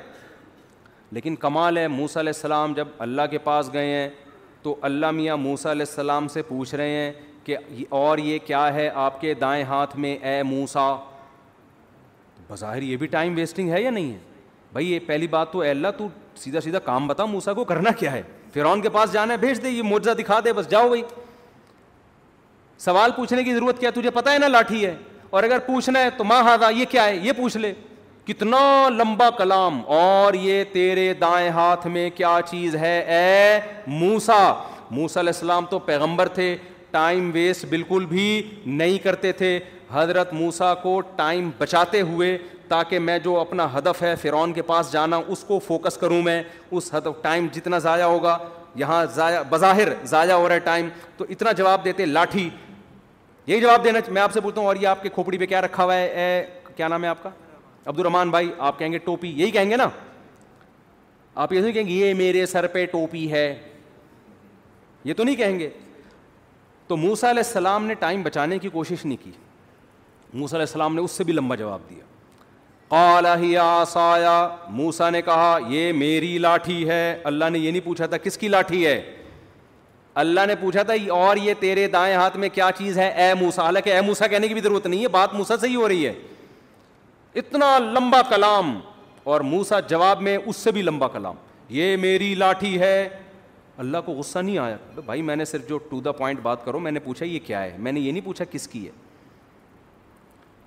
Speaker 2: لیکن کمال ہے موسیٰ علیہ السلام جب اللہ کے پاس گئے ہیں تو اللہ میاں موسا علیہ السلام سے پوچھ رہے ہیں کہ اور یہ کیا ہے آپ کے دائیں ہاتھ میں اے موسا بظاہر یہ بھی ٹائم ویسٹنگ ہے یا نہیں ہے بھائی یہ پہلی بات تو اے اللہ تو سیدھا سیدھا کام بتا موسا کو کرنا کیا ہے فرعون کے پاس جانا ہے بھیج دے یہ موجزہ دکھا دے بس جاؤ بھائی سوال پوچھنے کی ضرورت کیا تجھے پتا ہے نا لاٹھی ہے اور اگر پوچھنا ہے تو ماں ہارا یہ کیا ہے یہ پوچھ لے کتنا لمبا کلام اور یہ تیرے دائیں ہاتھ میں کیا چیز ہے اے موسا موسا علیہ السلام تو پیغمبر تھے ٹائم ویسٹ بالکل بھی نہیں کرتے تھے حضرت موسا کو ٹائم بچاتے ہوئے تاکہ میں جو اپنا ہدف ہے فرعون کے پاس جانا اس کو فوکس کروں میں اس ہدف ٹائم جتنا ضائع ہوگا یہاں ضائع بظاہر ضائع ہو رہا ہے ٹائم تو اتنا جواب دیتے لاٹھی یہی جواب دینا میں آپ سے پوچھتا ہوں اور یہ آپ کے کھوپڑی پہ کیا رکھا ہوا ہے اے کیا نام ہے آپ کا عبد الرحمان بھائی آپ کہیں گے ٹوپی یہی کہیں گے نا آپ یہ نہیں کہیں گے یہ میرے سر پہ ٹوپی ہے یہ تو نہیں کہیں گے تو موسا علیہ السلام نے ٹائم بچانے کی کوشش نہیں کی موسا علیہ السلام نے اس سے بھی لمبا جواب دیا ہی آسایا موسا نے کہا یہ میری لاٹھی ہے اللہ نے یہ نہیں پوچھا تھا کس کی لاٹھی ہے اللہ نے پوچھا تھا اور یہ تیرے دائیں ہاتھ میں کیا چیز ہے اے موسا حالانکہ اے موسا کہنے کی بھی ضرورت نہیں ہے بات موسا سے ہی ہو رہی ہے اتنا لمبا کلام اور موسا جواب میں اس سے بھی لمبا کلام یہ میری لاٹھی ہے اللہ کو غصہ نہیں آیا بھائی میں نے صرف جو ٹو دا پوائنٹ بات کرو میں نے پوچھا یہ کیا ہے میں نے یہ نہیں پوچھا کس کی ہے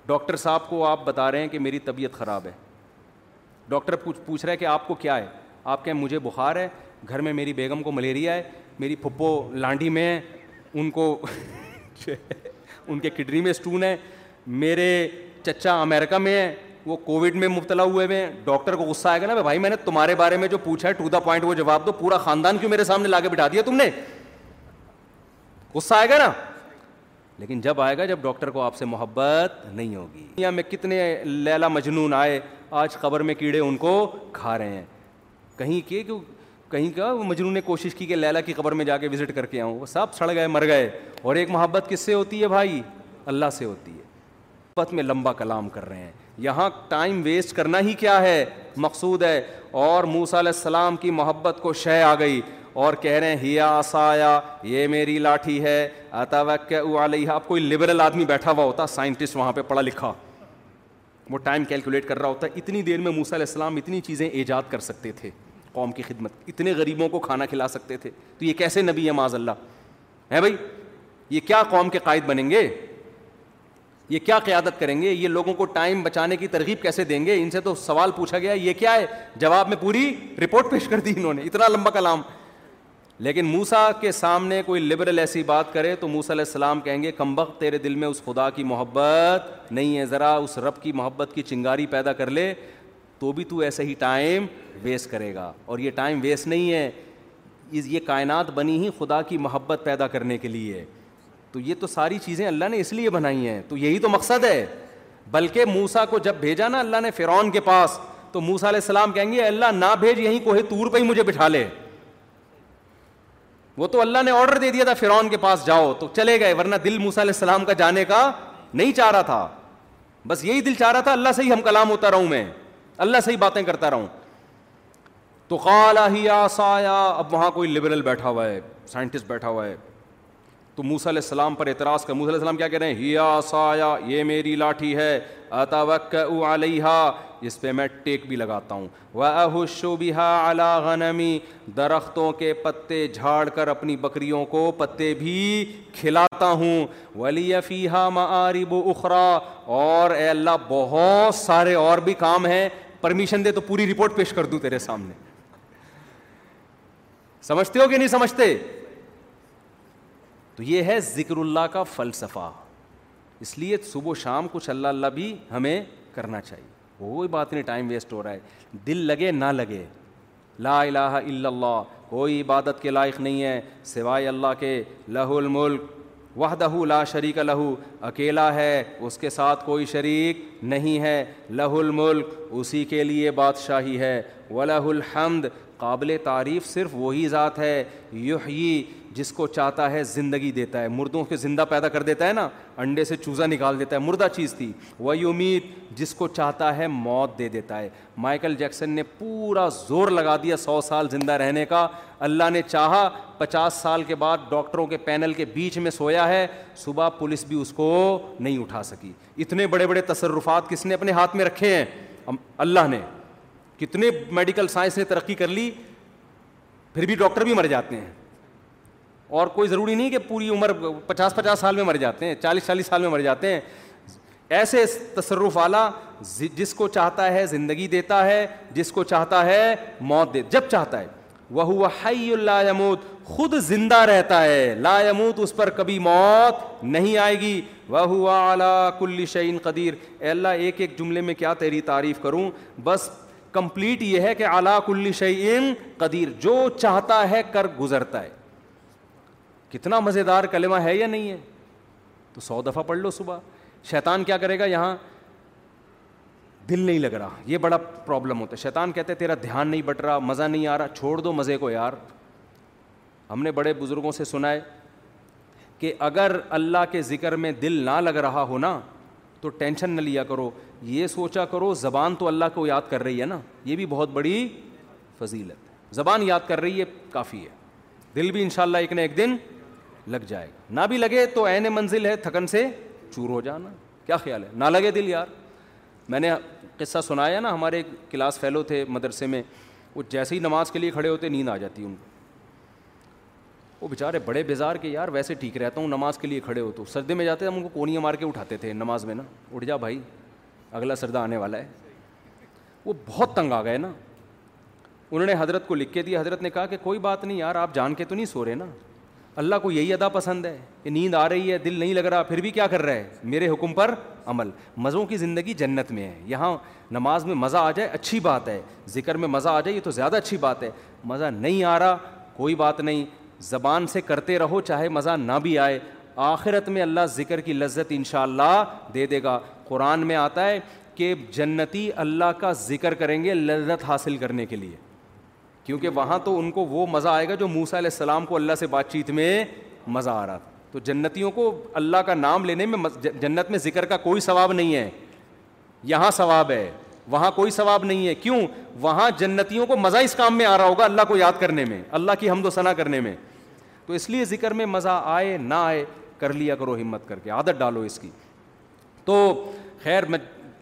Speaker 2: ڈاکٹر صاحب کو آپ بتا رہے ہیں کہ میری طبیعت خراب ہے ڈاکٹر پوچھ رہے کہ آپ کو کیا ہے آپ کہیں مجھے بخار ہے گھر میں میری بیگم کو ملیریا ہے میری پھپھو لانڈی میں ہے ان کو ان کے کڈنی میں اسٹون ہے میرے چچا امیرکا میں ہے وہ کووڈ میں مبتلا ہوئے ہوئے ہیں ڈاکٹر کو غصہ آئے گا نا بھائی میں نے تمہارے بارے میں جو پوچھا ہے ٹو دا پوائنٹ وہ جواب دو پورا خاندان کیوں میرے سامنے لا کے بٹھا دیا تم نے غصہ آئے گا نا لیکن جب آئے گا جب ڈاکٹر کو آپ سے محبت نہیں ہوگی میں کتنے لیلا مجنون آئے آج قبر میں کیڑے ان کو کھا رہے ہیں کہیں کہ کہیں کا مجنون نے کوشش کی کہ لیلا کی قبر میں جا کے وزٹ کر کے آؤں وہ سب سڑ گئے مر گئے اور ایک محبت کس سے ہوتی ہے بھائی اللہ سے ہوتی ہے میں لمبا کلام کر رہے ہیں یہاں ٹائم ویسٹ کرنا ہی کیا ہے مقصود ہے اور موسا علیہ السلام کی محبت کو شے آ گئی اور کہہ رہے ہیں ہی آسایا یہ میری لاٹھی ہے علیہ آپ کوئی لبرل آدمی بیٹھا ہوا ہوتا سائنٹسٹ وہاں پہ پڑھا لکھا وہ ٹائم کیلکولیٹ کر رہا ہوتا ہے اتنی دیر میں موسیٰ علیہ السلام اتنی چیزیں ایجاد کر سکتے تھے قوم کی خدمت اتنے غریبوں کو کھانا کھلا سکتے تھے تو یہ کیسے نبی ہے معاذ اللہ ہے بھائی یہ کیا قوم کے قائد بنیں گے یہ کیا قیادت کریں گے یہ لوگوں کو ٹائم بچانے کی ترغیب کیسے دیں گے ان سے تو سوال پوچھا گیا یہ کیا ہے جواب میں پوری رپورٹ پیش کر دی انہوں نے اتنا لمبا کلام لیکن موسا کے سامنے کوئی لبرل ایسی بات کرے تو موسا علیہ السلام کہیں گے وقت تیرے دل میں اس خدا کی محبت نہیں ہے ذرا اس رب کی محبت کی چنگاری پیدا کر لے تو بھی تو ایسے ہی ٹائم ویسٹ کرے گا اور یہ ٹائم ویسٹ نہیں ہے یہ کائنات بنی ہی خدا کی محبت پیدا کرنے کے لیے تو یہ تو ساری چیزیں اللہ نے اس لیے بنائی ہیں تو یہی تو مقصد ہے بلکہ موسا کو جب بھیجا نا اللہ نے فرعون کے پاس تو موسا علیہ السلام کہیں گے اللہ نہ بھیج یہیں کوہ تور پہ ہی مجھے بٹھا لے وہ تو اللہ نے آرڈر دے دیا تھا فرعون کے پاس جاؤ تو چلے گئے ورنہ دل موسا علیہ السلام کا جانے کا نہیں چاہ رہا تھا بس یہی دل چاہ رہا تھا اللہ سے ہی ہم کلام ہوتا رہوں میں اللہ سے ہی باتیں کرتا رہوں تو ہی آسایا اب وہاں کوئی لبرل بیٹھا ہوا ہے سائنٹسٹ بیٹھا ہوا ہے تو موس علیہ السلام پر اعتراض کر موس علیہ السلام کیا کہہ رہے ہیں ہیا سایا یہ میری لاٹھی ہے اتوق علیہ جس پہ میں ٹیک بھی لگاتا ہوں وہ بِهَا عَلَى غَنَمِ درختوں کے پتے جھاڑ کر اپنی بکریوں کو پتے بھی کھلاتا ہوں ولی فیحا معرب اخرا اور اے اللہ بہت سارے اور بھی کام ہیں پرمیشن دے تو پوری رپورٹ پیش کر دوں تیرے سامنے سمجھتے ہو کہ نہیں سمجھتے تو یہ ہے ذکر اللہ کا فلسفہ اس لیے صبح و شام کچھ اللہ اللہ بھی ہمیں کرنا چاہیے کوئی بات نہیں ٹائم ویسٹ ہو رہا ہے دل لگے نہ لگے لا الہ الا اللہ کوئی عبادت کے لائق نہیں ہے سوائے اللہ کے لہ الملک وہ لا شریک لہو اکیلا ہے اس کے ساتھ کوئی شریک نہیں ہے لہ الملک اسی کے لیے بادشاہی ہے ولہ الحمد قابل تعریف صرف وہی ذات ہے یحیی جس کو چاہتا ہے زندگی دیتا ہے مردوں کے زندہ پیدا کر دیتا ہے نا انڈے سے چوزہ نکال دیتا ہے مردہ چیز تھی وہی امید جس کو چاہتا ہے موت دے دیتا ہے مائیکل جیکسن نے پورا زور لگا دیا سو سال زندہ رہنے کا اللہ نے چاہا پچاس سال کے بعد ڈاکٹروں کے پینل کے بیچ میں سویا ہے صبح پولیس بھی اس کو نہیں اٹھا سکی اتنے بڑے بڑے تصرفات کس نے اپنے ہاتھ میں رکھے ہیں اللہ نے کتنے میڈیکل سائنس نے ترقی کر لی پھر بھی ڈاکٹر بھی مر جاتے ہیں اور کوئی ضروری نہیں کہ پوری عمر پچاس پچاس سال میں مر جاتے ہیں چالیس چالیس سال میں مر جاتے ہیں ایسے تصرف والا جس کو چاہتا ہے زندگی دیتا ہے جس کو چاہتا ہے موت جب چاہتا ہے وہ لا اللہ خود زندہ رہتا ہے لا يموت اس پر کبھی موت نہیں آئے گی وہ اعلیٰ کل شعین قدیر اللہ ایک ایک جملے میں کیا تیری تعریف کروں بس کمپلیٹ یہ ہے کہ اللہ کل شعیم قدیر جو چاہتا ہے کر گزرتا ہے کتنا مزے دار کلمہ ہے یا نہیں ہے تو سو دفعہ پڑھ لو صبح شیطان کیا کرے گا یہاں دل نہیں لگ رہا یہ بڑا پرابلم ہوتا ہے شیطان کہتے تیرا دھیان نہیں بٹ رہا مزہ نہیں آ رہا چھوڑ دو مزے کو یار ہم نے بڑے بزرگوں سے سنا ہے کہ اگر اللہ کے ذکر میں دل نہ لگ رہا ہو نا تو ٹینشن نہ لیا کرو یہ سوچا کرو زبان تو اللہ کو یاد کر رہی ہے نا یہ بھی بہت بڑی فضیلت زبان یاد کر رہی ہے کافی ہے دل بھی انشاءاللہ ایک نہ ایک دن لگ جائے گا نہ بھی لگے تو عین منزل ہے تھکن سے چور ہو جانا کیا خیال ہے نہ لگے دل یار میں نے قصہ سنایا نا ہمارے کلاس فیلو تھے مدرسے میں وہ جیسے ہی نماز کے لیے کھڑے ہوتے نیند آ جاتی ہے ان کو وہ بیچارے بڑے بیزار کے یار ویسے ٹھیک رہتا ہوں نماز کے لیے کھڑے ہو تو سردے میں جاتے ہم ان کو کونیاں مار کے اٹھاتے تھے نماز میں نا اٹھ جا بھائی اگلا سردا آنے والا ہے وہ بہت تنگ آ گئے نا انہوں نے حضرت کو لکھ کے دیا حضرت نے کہا کہ کوئی بات نہیں یار آپ جان کے تو نہیں سو رہے نا اللہ کو یہی ادا پسند ہے کہ نیند آ رہی ہے دل نہیں لگ رہا پھر بھی کیا کر رہا ہے میرے حکم پر عمل مزوں کی زندگی جنت میں ہے یہاں نماز میں مزہ آ جائے اچھی بات ہے ذکر میں مزہ آ جائے یہ تو زیادہ اچھی بات ہے مزہ نہیں آ رہا کوئی بات نہیں زبان سے کرتے رہو چاہے مزہ نہ بھی آئے آخرت میں اللہ ذکر کی لذت انشاءاللہ اللہ دے دے گا قرآن میں آتا ہے کہ جنتی اللہ کا ذکر کریں گے لذت حاصل کرنے کے لیے کیونکہ وہاں تو ان کو وہ مزہ آئے گا جو موسا علیہ السلام کو اللہ سے بات چیت میں مزہ آ رہا تھا تو جنتیوں کو اللہ کا نام لینے میں جنت میں ذکر کا کوئی ثواب نہیں ہے یہاں ثواب ہے وہاں کوئی ثواب نہیں ہے کیوں وہاں جنتیوں کو مزہ اس کام میں آ رہا ہوگا اللہ کو یاد کرنے میں اللہ کی حمد و ثنا کرنے میں تو اس لیے ذکر میں مزہ آئے نہ آئے کر لیا کرو ہمت کر کے عادت ڈالو اس کی تو خیر میں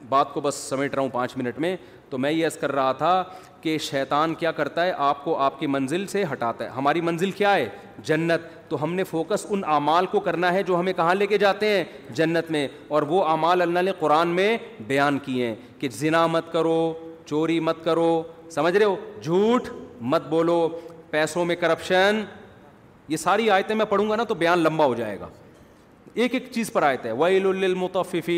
Speaker 2: بات کو بس سمیٹ رہا ہوں پانچ منٹ میں تو میں یہ عرض کر رہا تھا کہ شیطان کیا کرتا ہے آپ کو آپ کی منزل سے ہٹاتا ہے ہماری منزل کیا ہے جنت تو ہم نے فوکس ان اعمال کو کرنا ہے جو ہمیں کہاں لے کے جاتے ہیں جنت میں اور وہ اعمال اللہ نے قرآن میں بیان کیے ہیں کہ ذنا مت کرو چوری مت کرو سمجھ رہے ہو جھوٹ مت بولو پیسوں میں کرپشن یہ ساری آیتیں میں پڑھوں گا نا تو بیان لمبا ہو جائے گا ایک ایک چیز پر آیت ہے عَلَى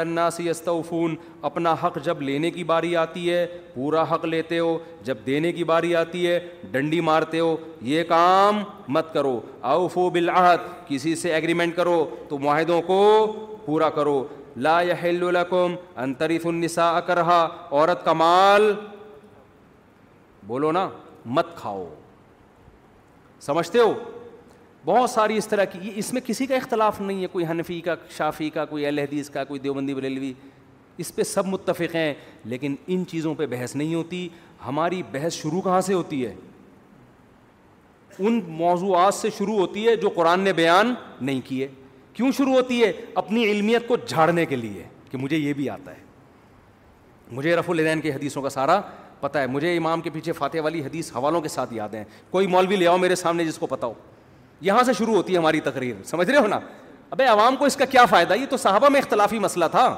Speaker 2: النَّاسِ يَسْتَوْفُونَ اپنا حق جب لینے کی باری آتی ہے پورا حق لیتے ہو جب دینے کی باری آتی ہے ڈنڈی مارتے ہو یہ کام مت کرو اوفو بالعہد کسی سے ایگریمنٹ کرو تو معاہدوں کو پورا کرو لاقم انتریف ان نسا النساء رہا عورت کا مال بولو نا مت کھاؤ سمجھتے ہو بہت ساری اس طرح کی اس میں کسی کا اختلاف نہیں ہے کوئی حنفی کا شافی کا کوئی اہل حدیث کا کوئی دیوبندی بریلوی اس پہ سب متفق ہیں لیکن ان چیزوں پہ بحث نہیں ہوتی ہماری بحث شروع کہاں سے ہوتی ہے ان موضوعات سے شروع ہوتی ہے جو قرآن نے بیان نہیں کیے کیوں شروع ہوتی ہے اپنی علمیت کو جھاڑنے کے لیے کہ مجھے یہ بھی آتا ہے مجھے رف الدین کے حدیثوں کا سارا پتہ ہے مجھے امام کے پیچھے فاتح والی حدیث حوالوں کے ساتھ یاد ہیں کوئی مولوی لے آؤ میرے سامنے جس کو پتہ ہو یہاں سے شروع ہوتی ہے ہماری تقریر سمجھ رہے ہو نا ابے عوام کو اس کا کیا فائدہ یہ تو صحابہ میں اختلافی مسئلہ تھا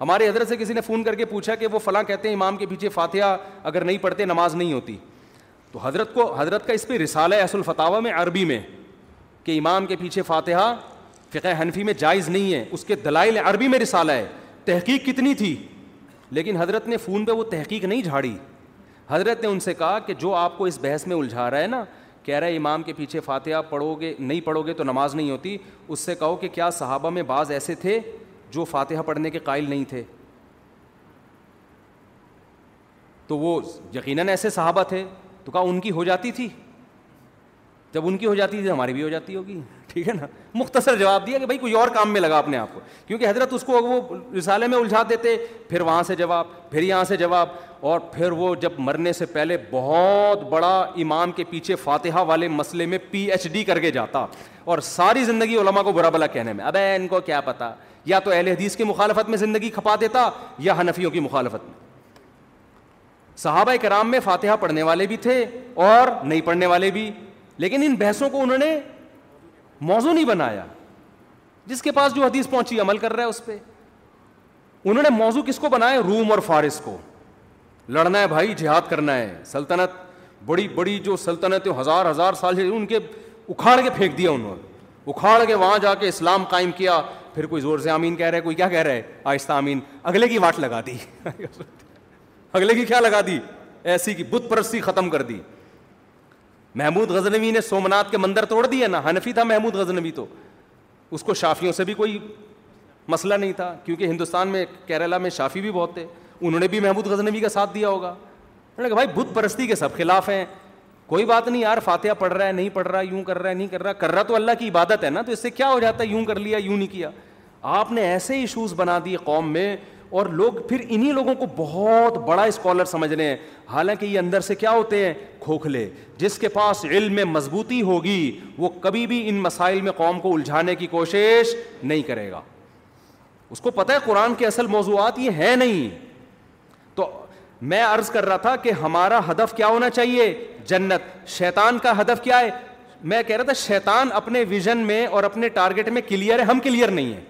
Speaker 2: ہمارے حضرت سے کسی نے فون کر کے پوچھا کہ وہ فلاں کہتے ہیں امام کے پیچھے فاتحہ اگر نہیں پڑھتے نماز نہیں ہوتی تو حضرت کو حضرت کا اس پہ رسالہ ہے اصل فتح میں عربی میں کہ امام کے پیچھے فاتحہ فقہ حنفی میں جائز نہیں ہے اس کے دلائل عربی میں رسالہ ہے تحقیق کتنی تھی لیکن حضرت نے فون پہ وہ تحقیق نہیں جھاڑی حضرت نے ان سے کہا کہ جو آپ کو اس بحث میں الجھا رہا ہے نا کہہ رہا ہے امام کے پیچھے فاتحہ پڑھو گے نہیں پڑھو گے تو نماز نہیں ہوتی اس سے کہو کہ کیا صحابہ میں بعض ایسے تھے جو فاتحہ پڑھنے کے قائل نہیں تھے تو وہ یقیناً ایسے صحابہ تھے تو کہا ان کی ہو جاتی تھی جب ان کی ہو جاتی تھی ہماری بھی ہو جاتی ہوگی ٹھیک ہے نا مختصر جواب دیا کہ بھائی کوئی اور کام میں لگا اپنے آپ کو کیونکہ حضرت اس کو وہ رسالے میں الجھا دیتے پھر وہاں سے جواب پھر یہاں سے جواب اور پھر وہ جب مرنے سے پہلے بہت بڑا امام کے پیچھے فاتحہ والے مسئلے میں پی ایچ ڈی کر کے جاتا اور ساری زندگی علماء کو برا بلا کہنے میں ابے ان کو کیا پتا یا تو اہل حدیث کی مخالفت میں زندگی کھپا دیتا یا حنفیوں کی مخالفت میں صحابہ کرام میں فاتحہ پڑھنے والے بھی تھے اور نہیں پڑھنے والے بھی لیکن ان بحثوں کو انہوں نے موضوع نہیں بنایا جس کے پاس جو حدیث پہنچی عمل کر رہا ہے اس پہ انہوں نے موضوع کس کو بنایا روم اور فارس کو لڑنا ہے بھائی جہاد کرنا ہے سلطنت بڑی بڑی جو سلطنت ہزار ہزار سال سے ان کے اکھاڑ کے پھینک دیا انہوں نے اکھاڑ کے وہاں جا کے اسلام قائم کیا پھر کوئی زور سے آمین کہہ رہے کوئی کیا کہہ رہے آہستہ امین اگلے کی واٹ لگا دی اگلے کی کیا لگا دی ایسی کی بت پرستی ختم کر دی محمود غزنوی نے سومنات کے مندر توڑ دیا نا حنفی تھا محمود غزنوی تو اس کو شافیوں سے بھی کوئی مسئلہ نہیں تھا کیونکہ ہندوستان میں کیرلا میں شافی بھی بہت تھے انہوں نے بھی محمود غزنوی کا ساتھ دیا ہوگا انہوں نے کہا بھائی بت پرستی کے سب خلاف ہیں کوئی بات نہیں یار فاتحہ پڑھ رہا ہے نہیں پڑھ رہا ہے یوں کر رہا ہے نہیں کر رہا کر رہا تو اللہ کی عبادت ہے نا تو اس سے کیا ہو جاتا ہے یوں کر لیا یوں نہیں کیا آپ نے ایسے ایشوز بنا دیے قوم میں اور لوگ پھر انہی لوگوں کو بہت بڑا اسکالر سمجھ رہے ہیں حالانکہ یہ اندر سے کیا ہوتے ہیں کھوکھلے جس کے پاس علم میں مضبوطی ہوگی وہ کبھی بھی ان مسائل میں قوم کو الجھانے کی کوشش نہیں کرے گا اس کو پتہ ہے قرآن کے اصل موضوعات یہ ہیں نہیں تو میں عرض کر رہا تھا کہ ہمارا ہدف کیا ہونا چاہیے جنت شیطان کا ہدف کیا ہے میں کہہ رہا تھا شیطان اپنے ویژن میں اور اپنے ٹارگیٹ میں کلیئر ہے ہم کلیئر نہیں ہیں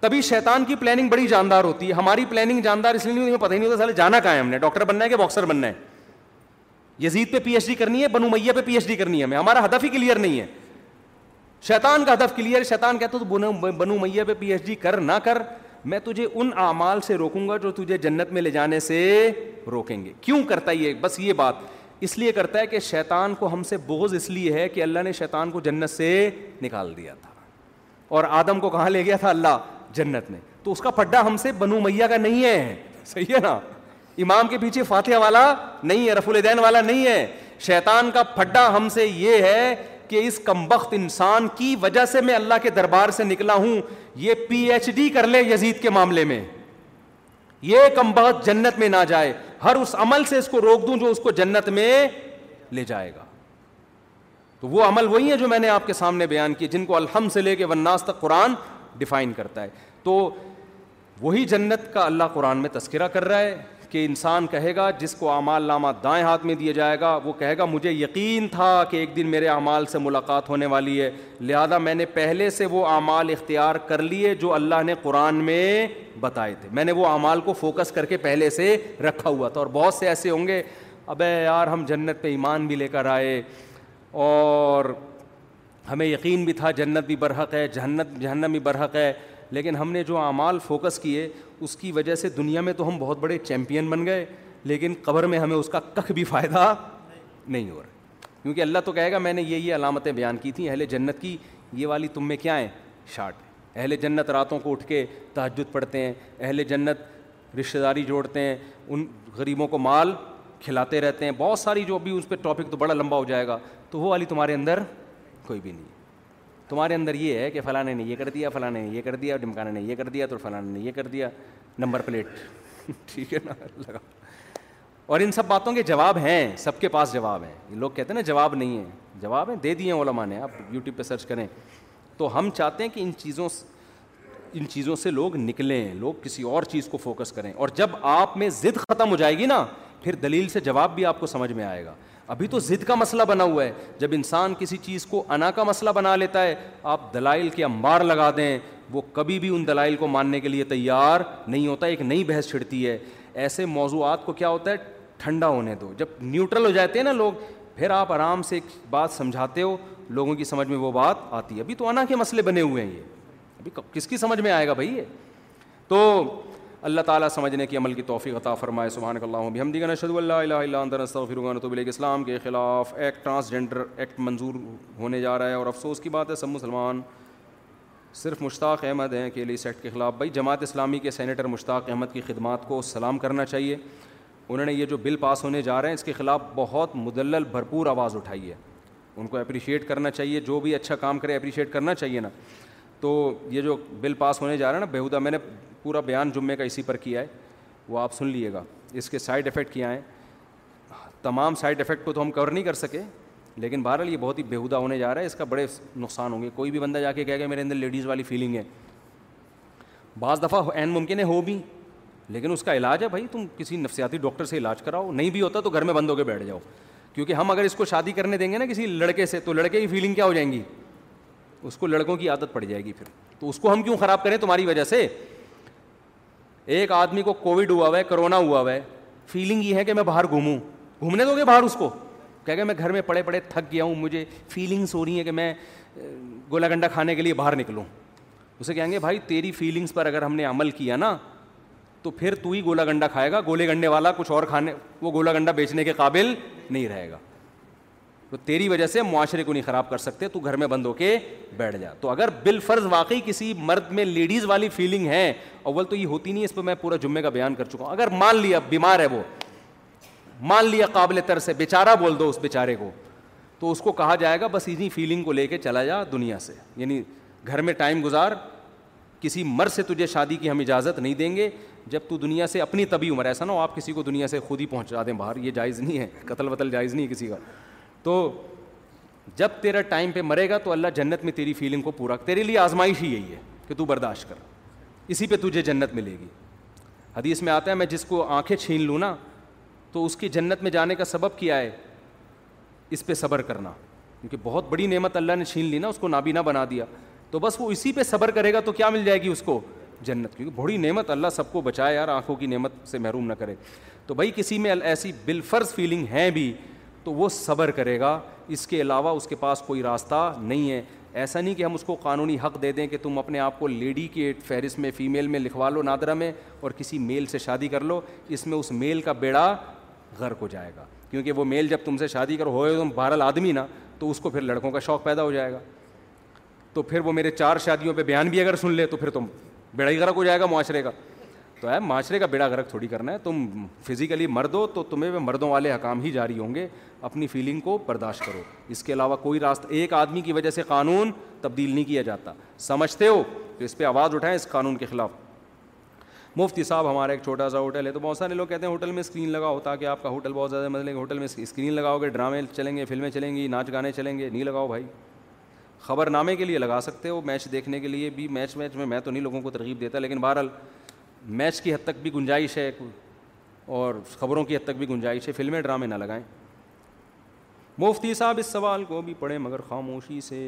Speaker 2: تبھی شیطان کی پلاننگ بڑی جاندار ہوتی ہے ہماری پلاننگ جاندار اس لیے نہیں ہوتی پتہ ہی نہیں ہوتا سارے جانا کہاں ہے ہم نے ڈاکٹر بننا ہے کہ باکسر بننا ہے یزید پہ پی ایچ ڈی کرنی ہے بنو میاں پہ پی ایچ ڈی کرنی ہے ہمیں ہمارا ہدف ہی کلیئر نہیں ہے شیطان کا ہدف کلیئر شیطان کہتا تو بنو میاں پہ پی ایچ ڈی کر نہ کر میں تجھے ان اعمال سے روکوں گا جو تجھے جنت میں لے جانے سے روکیں گے کیوں کرتا یہ بس یہ بات اس لیے کرتا ہے کہ شیطان کو ہم سے بغض اس لیے ہے کہ اللہ نے شیطان کو جنت سے نکال دیا تھا اور آدم کو کہاں لے گیا تھا اللہ جنت میں تو اس کا ہم سے بنو میا کا نہیں ہے ہے صحیح نا امام کے پیچھے فاتحہ والا نہیں ہے رف الدین والا نہیں ہے شیطان کا ہم سے یہ ہے کہ اس انسان کی وجہ سے میں اللہ کے دربار سے نکلا ہوں یہ پی ایچ ڈی کر لے یزید کے معاملے میں یہ کمبخت جنت میں نہ جائے ہر اس عمل سے اس کو روک دوں جو اس کو جنت میں لے جائے گا تو وہ عمل وہی ہے جو میں نے آپ کے سامنے بیان کیا جن کو الحم سے لے کے وناس تک قرآن ڈیفائن کرتا ہے تو وہی جنت کا اللہ قرآن میں تذکرہ کر رہا ہے کہ انسان کہے گا جس کو اعمال نامہ دائیں ہاتھ میں دیا جائے گا وہ کہے گا مجھے یقین تھا کہ ایک دن میرے اعمال سے ملاقات ہونے والی ہے لہذا میں نے پہلے سے وہ اعمال اختیار کر لیے جو اللہ نے قرآن میں بتائے تھے میں نے وہ اعمال کو فوکس کر کے پہلے سے رکھا ہوا تھا اور بہت سے ایسے ہوں گے ابے یار ہم جنت پہ ایمان بھی لے کر آئے اور ہمیں یقین بھی تھا جنت بھی برحق ہے جہنت جہنم بھی برحق ہے لیکن ہم نے جو اعمال فوکس کیے اس کی وجہ سے دنیا میں تو ہم بہت بڑے چیمپئن بن گئے لیکن قبر میں ہمیں اس کا کخ بھی فائدہ نہیں ہو رہا کیونکہ اللہ تو کہے گا میں نے یہ یہ علامتیں بیان کی تھیں اہل جنت کی یہ والی تم میں کیا ہیں شارٹ اہل جنت راتوں کو اٹھ کے تحجد پڑھتے ہیں اہل جنت رشتہ داری جوڑتے ہیں ان غریبوں کو مال کھلاتے رہتے ہیں بہت ساری جو ابھی اس پہ ٹاپک تو بڑا لمبا ہو جائے گا تو وہ والی تمہارے اندر کوئی بھی نہیں تمہارے اندر یہ ہے کہ فلاں نے یہ کر دیا فلاں نے یہ کر دیا ڈمکانے نے یہ کر دیا تو فلاں نے یہ کر دیا نمبر پلیٹ ٹھیک ہے نا لگا اور ان سب باتوں کے جواب ہیں سب کے پاس جواب ہیں یہ لوگ کہتے ہیں نا جواب نہیں ہے جواب ہیں دے دیے ہیں علماء نے آپ یوٹیوب پہ سرچ کریں تو ہم چاہتے ہیں کہ ان چیزوں ان چیزوں سے لوگ نکلیں لوگ کسی اور چیز کو فوکس کریں اور جب آپ میں ضد ختم ہو جائے گی نا پھر دلیل سے جواب بھی آپ کو سمجھ میں آئے گا ابھی تو ضد کا مسئلہ بنا ہوا ہے جب انسان کسی چیز کو انا کا مسئلہ بنا لیتا ہے آپ دلائل کے انبار لگا دیں وہ کبھی بھی ان دلائل کو ماننے کے لیے تیار نہیں ہوتا ایک نئی بحث چھڑتی ہے ایسے موضوعات کو کیا ہوتا ہے ٹھنڈا ہونے دو جب نیوٹرل ہو جاتے ہیں نا لوگ پھر آپ آرام سے ایک بات سمجھاتے ہو لوگوں کی سمجھ میں وہ بات آتی ہے ابھی تو انا کے مسئلے بنے ہوئے ہیں یہ ابھی کس کی سمجھ میں آئے گا بھائی یہ تو اللہ تعالیٰ سمجھنے کی عمل کی توفیق عطا فرمائے عثمٰن اللہ ہم دیگر نشد اللہ علیہ اسلام کے خلاف ایک ٹرانسجنڈر ایکٹ منظور ہونے جا رہا ہے اور افسوس کی بات ہے سب مسلمان صرف مشتاق احمد ہیں کے لیے اس ایکٹ کے خلاف بھائی جماعت اسلامی کے سینیٹر مشتاق احمد کی خدمات کو سلام کرنا چاہیے انہوں نے یہ جو بل پاس ہونے جا رہے ہیں اس کے خلاف بہت مدلل بھرپور آواز اٹھائی ہے ان کو اپریشیٹ کرنا چاہیے جو بھی اچھا کام کرے اپریشیٹ کرنا چاہیے نا تو یہ جو بل پاس ہونے جا رہا ہے نا بیہودا میں نے پورا بیان جمعے کا اسی پر کیا ہے وہ آپ سن لیے گا اس کے سائڈ افیکٹ کیا ہیں تمام سائڈ افیکٹ کو تو ہم کور نہیں کر سکے لیکن بہرحال یہ بہت ہی بےحدا ہونے جا رہا ہے اس کا بڑے نقصان ہوں گے کوئی بھی بندہ جا کے کہہ گیا میرے اندر لیڈیز والی فیلنگ ہے بعض دفعہ عین ممکن ہے ہو بھی لیکن اس کا علاج ہے بھائی تم کسی نفسیاتی ڈاکٹر سے علاج کراؤ نہیں بھی ہوتا تو گھر میں بند ہو کے بیٹھ جاؤ کیونکہ ہم اگر اس کو شادی کرنے دیں گے نا کسی لڑکے سے تو لڑکے کی فیلنگ کیا ہو جائیں گی اس کو لڑکوں کی عادت پڑ جائے گی پھر تو اس کو ہم کیوں خراب کریں تمہاری وجہ سے ایک آدمی کو کووڈ ہوا ہوا ہے کرونا ہوا ہوا ہے فیلنگ یہ ہے کہ میں باہر گھوموں گھومنے دو گے باہر اس کو کہہ گیا میں گھر میں پڑے پڑے تھک گیا ہوں مجھے فیلنگس ہو رہی ہیں کہ میں گولا گنڈا کھانے کے لیے باہر نکلوں اسے کہیں گے بھائی تیری فیلنگس پر اگر ہم نے عمل کیا نا تو پھر تو ہی گولا گنڈا کھائے گا گولے گنڈے والا کچھ اور کھانے وہ گولا گنڈا بیچنے کے قابل نہیں رہے گا تو تیری وجہ سے معاشرے کو نہیں خراب کر سکتے تو گھر میں بند ہو کے بیٹھ جا تو اگر بال فرض واقعی کسی مرد میں لیڈیز والی فیلنگ ہے اول تو یہ ہوتی نہیں اس پہ میں پورا جمعے کا بیان کر چکا ہوں اگر مان لیا بیمار ہے وہ مان لیا قابل تر سے بیچارہ بول دو اس بیچارے کو تو اس کو کہا جائے گا بس انہیں فیلنگ کو لے کے چلا جا دنیا سے یعنی گھر میں ٹائم گزار کسی مرد سے تجھے شادی کی ہم اجازت نہیں دیں گے جب تو دنیا سے اپنی تبھی عمر ایسا نہ ہو آپ کسی کو دنیا سے خود ہی پہنچا دیں باہر یہ جائز نہیں ہے قتل وتل جائز نہیں ہے کسی کا تو جب تیرا ٹائم پہ مرے گا تو اللہ جنت میں تیری فیلنگ کو پورا تیرے لیے آزمائش ہی یہی ہے کہ تو برداشت کر اسی پہ تجھے جنت ملے گی حدیث میں آتا ہے میں جس کو آنکھیں چھین لوں نا تو اس کی جنت میں جانے کا سبب کیا ہے اس پہ صبر کرنا کیونکہ بہت بڑی نعمت اللہ نے چھین لی نا اس کو نابینا بنا دیا تو بس وہ اسی پہ صبر کرے گا تو کیا مل جائے گی اس کو جنت کیونکہ بڑی نعمت اللہ سب کو بچائے یار آنکھوں کی نعمت سے محروم نہ کرے تو بھائی کسی میں ایسی بالفرض فیلنگ ہیں بھی تو وہ صبر کرے گا اس کے علاوہ اس کے پاس کوئی راستہ نہیں ہے ایسا نہیں کہ ہم اس کو قانونی حق دے دیں کہ تم اپنے آپ کو لیڈی کے فہرست میں فیمیل میں لکھوا لو نادرہ میں اور کسی میل سے شادی کر لو اس میں اس میل کا بیڑا غرق ہو جائے گا کیونکہ وہ میل جب تم سے شادی کرو ہوئے تم بہرحال آدمی نا تو اس کو پھر لڑکوں کا شوق پیدا ہو جائے گا تو پھر وہ میرے چار شادیوں پہ بیان بھی اگر سن لے تو پھر تم بیڑا ہی غرق ہو جائے گا معاشرے کا تو ہے معاشرے کا بیڑا غرق تھوڑی کرنا ہے تم فزیکلی مر دو تو تمہیں وہ مردوں والے حکام ہی جاری ہوں گے اپنی فیلنگ کو برداشت کرو اس کے علاوہ کوئی راستہ ایک آدمی کی وجہ سے قانون تبدیل نہیں کیا جاتا سمجھتے ہو تو اس پہ آواز اٹھائیں اس قانون کے خلاف مفتی صاحب ہمارا ایک چھوٹا سا ہوٹل ہے تو بہت سارے لوگ کہتے ہیں ہوٹل میں اسکرین لگاؤ تاکہ آپ کا ہوٹل بہت زیادہ مزے لیں گے ہوٹل میں اسکرین لگاؤ گے ڈرامے چلیں گے فلمیں چلیں گی ناچ گانے چلیں گے نہیں لگاؤ بھائی خبر نامے کے لیے لگا سکتے ہو میچ دیکھنے کے لیے بھی میچ میچ میں میں تو نہیں لوگوں کو ترغیب دیتا لیکن بہرحال میچ کی حد تک بھی گنجائش ہے اور خبروں کی حد تک بھی گنجائش ہے فلمیں ڈرامے نہ لگائیں مفتی صاحب اس سوال کو بھی پڑھیں مگر خاموشی سے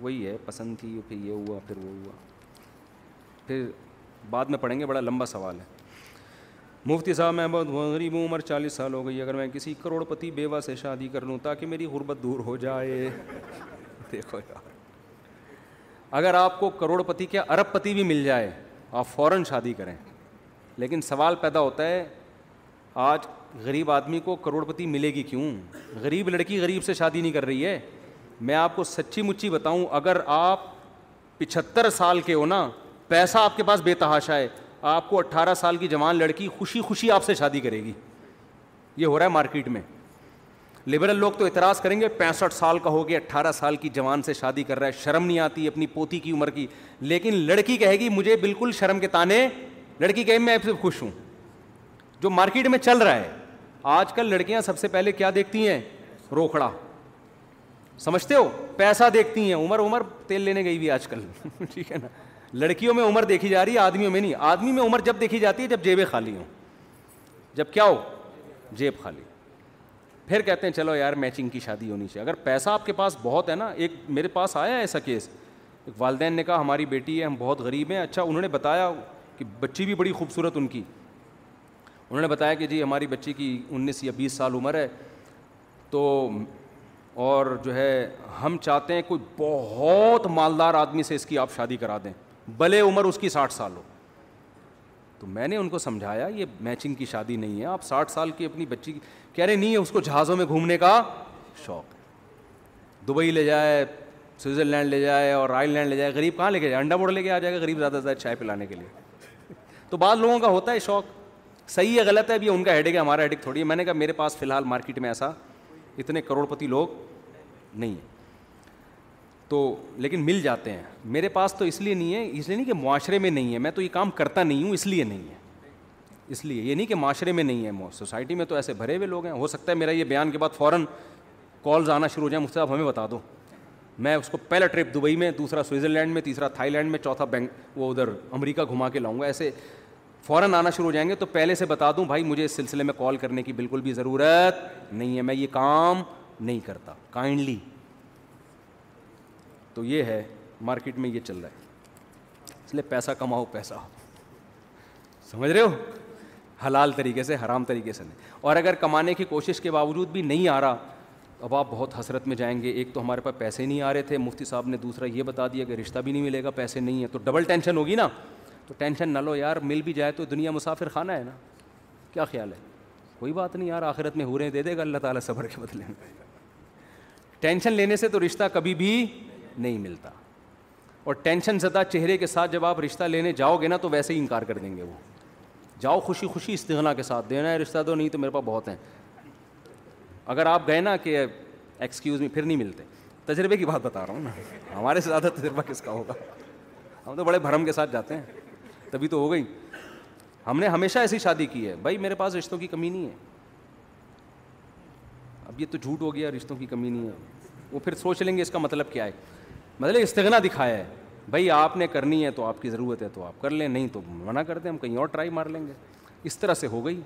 Speaker 2: وہی ہے پسند تھی پھر یہ ہوا پھر وہ ہوا پھر بعد میں پڑھیں گے بڑا لمبا سوال ہے مفتی صاحب میں بہت غریب ہوں عمر چالیس سال ہو گئی اگر میں کسی کروڑ پتی بیوہ سے شادی کر لوں تاکہ میری غربت دور ہو جائے دیکھو یار اگر آپ کو کروڑ پتی کے ارب پتی بھی مل جائے آپ فوراً شادی کریں لیکن سوال پیدا ہوتا ہے آج غریب آدمی کو کروڑ پتی ملے گی کیوں غریب لڑکی غریب سے شادی نہیں کر رہی ہے میں آپ کو سچی مچی بتاؤں اگر آپ پچھتر سال کے ہو نا پیسہ آپ کے پاس بے تحاشا آئے آپ کو اٹھارہ سال کی جوان لڑکی خوشی خوشی آپ سے شادی کرے گی یہ ہو رہا ہے مارکیٹ میں لبرل لوگ تو اعتراض کریں گے پینسٹھ سال کا ہو گیا اٹھارہ سال کی جوان سے شادی کر رہا ہے شرم نہیں آتی اپنی پوتی کی عمر کی لیکن لڑکی کہے گی مجھے بالکل شرم کے تانے لڑکی کہے میں سے خوش ہوں جو مارکیٹ میں چل رہا ہے آج کل لڑکیاں سب سے پہلے کیا دیکھتی ہیں روکھڑا سمجھتے ہو پیسہ دیکھتی ہیں عمر عمر تیل لینے گئی بھی آج کل ٹھیک ہے نا لڑکیوں میں عمر دیکھی جا رہی ہے آدمیوں میں نہیں آدمی میں عمر جب دیکھی جاتی ہے جب جیبیں خالی ہوں جب کیا ہو جیب خالی پھر کہتے ہیں چلو یار میچنگ کی شادی ہونی چاہیے اگر پیسہ آپ کے پاس بہت ہے نا ایک میرے پاس آیا ایسا کیس ایک والدین نے کہا ہماری بیٹی ہے ہم بہت غریب ہیں اچھا انہوں نے بتایا کہ بچی بھی بڑی خوبصورت ان کی انہوں نے بتایا کہ جی ہماری بچی کی انیس یا بیس سال عمر ہے تو اور جو ہے ہم چاہتے ہیں کوئی بہت مالدار آدمی سے اس کی آپ شادی کرا دیں بھلے عمر اس کی ساٹھ سال ہو تو میں نے ان کو سمجھایا یہ میچنگ کی شادی نہیں ہے آپ ساٹھ سال کی اپنی بچی کی کہہ رہے نہیں اس کو جہازوں میں گھومنے کا شوق دبئی لے جائے سوئٹزر لینڈ لے جائے اور رائل لینڈ لے جائے غریب کہاں لے کے جائے انڈا بوڑ لے کے آ جائے گا غریب زیادہ سے زیادہ چائے پلانے کے لیے تو بعض لوگوں کا ہوتا ہے شوق صحیح ہے غلط ہے ابھی ان کا ہیڈک ہے ہمارا ہیڈک تھوڑی ہے میں نے کہا میرے پاس فی الحال مارکیٹ میں ایسا اتنے کروڑ پتی لوگ نہیں ہیں تو لیکن مل جاتے ہیں میرے پاس تو اس لیے نہیں ہے اس لیے نہیں کہ معاشرے میں نہیں ہے میں تو یہ کام کرتا نہیں ہوں اس لیے نہیں ہے اس لیے یہ نہیں کہ معاشرے میں نہیں ہے سوسائٹی میں تو ایسے بھرے ہوئے لوگ ہیں ہو سکتا ہے میرا یہ بیان کے بعد فوراً کالز آنا شروع ہو جائیں مجھ سے آپ ہمیں بتا دو میں اس کو پہلا ٹرپ دبئی میں دوسرا سوئٹزرلینڈ میں تیسرا تھائی لینڈ میں چوتھا بینک وہ ادھر امریکہ گھما کے لاؤں گا ایسے فوراً آنا شروع ہو جائیں گے تو پہلے سے بتا دوں بھائی مجھے اس سلسلے میں کال کرنے کی بالکل بھی ضرورت نہیں ہے میں یہ کام نہیں کرتا کائنڈلی تو یہ ہے مارکیٹ میں یہ چل رہا ہے اس لیے پیسہ کماؤ پیسہ سمجھ رہے ہو حلال طریقے سے حرام طریقے سے نہیں اور اگر کمانے کی کوشش کے باوجود بھی نہیں آ رہا تو اب آپ بہت حسرت میں جائیں گے ایک تو ہمارے پاس پیسے نہیں آ رہے تھے مفتی صاحب نے دوسرا یہ بتا دیا کہ رشتہ بھی نہیں ملے گا پیسے نہیں ہیں تو ڈبل ٹینشن ہوگی نا تو ٹینشن نہ لو یار مل بھی جائے تو دنیا مسافر خانہ ہے نا کیا خیال ہے کوئی بات نہیں یار آخرت میں ہو رہے ہیں دے دے گا اللہ تعالیٰ صبر کے بدلے میں ٹینشن لینے سے تو رشتہ کبھی بھی نہیں ملتا اور ٹینشن زدہ چہرے کے ساتھ جب آپ رشتہ لینے جاؤ گے نا تو ویسے ہی انکار کر دیں گے وہ جاؤ خوشی خوشی استغنا کے ساتھ دینا ہے رشتہ تو نہیں تو میرے پاس بہت ہیں اگر آپ گئے نا کہ ایکسکیوز میں پھر نہیں ملتے تجربے کی بات بتا رہا ہوں نا ہمارے سے زیادہ تجربہ کس کا ہوگا ہم تو بڑے بھرم کے ساتھ جاتے ہیں تبھی تو ہو گئی ہم نے ہمیشہ ایسی شادی کی ہے بھائی میرے پاس رشتوں کی کمی نہیں ہے اب یہ تو جھوٹ ہو گیا رشتوں کی کمی نہیں ہے وہ پھر سوچ لیں گے اس کا مطلب کیا ہے مطلب استغنا دکھایا ہے بھائی آپ نے کرنی ہے تو آپ کی ضرورت ہے تو آپ کر لیں نہیں تو منع کر دیں ہم کہیں اور ٹرائی مار لیں گے اس طرح سے ہو گئی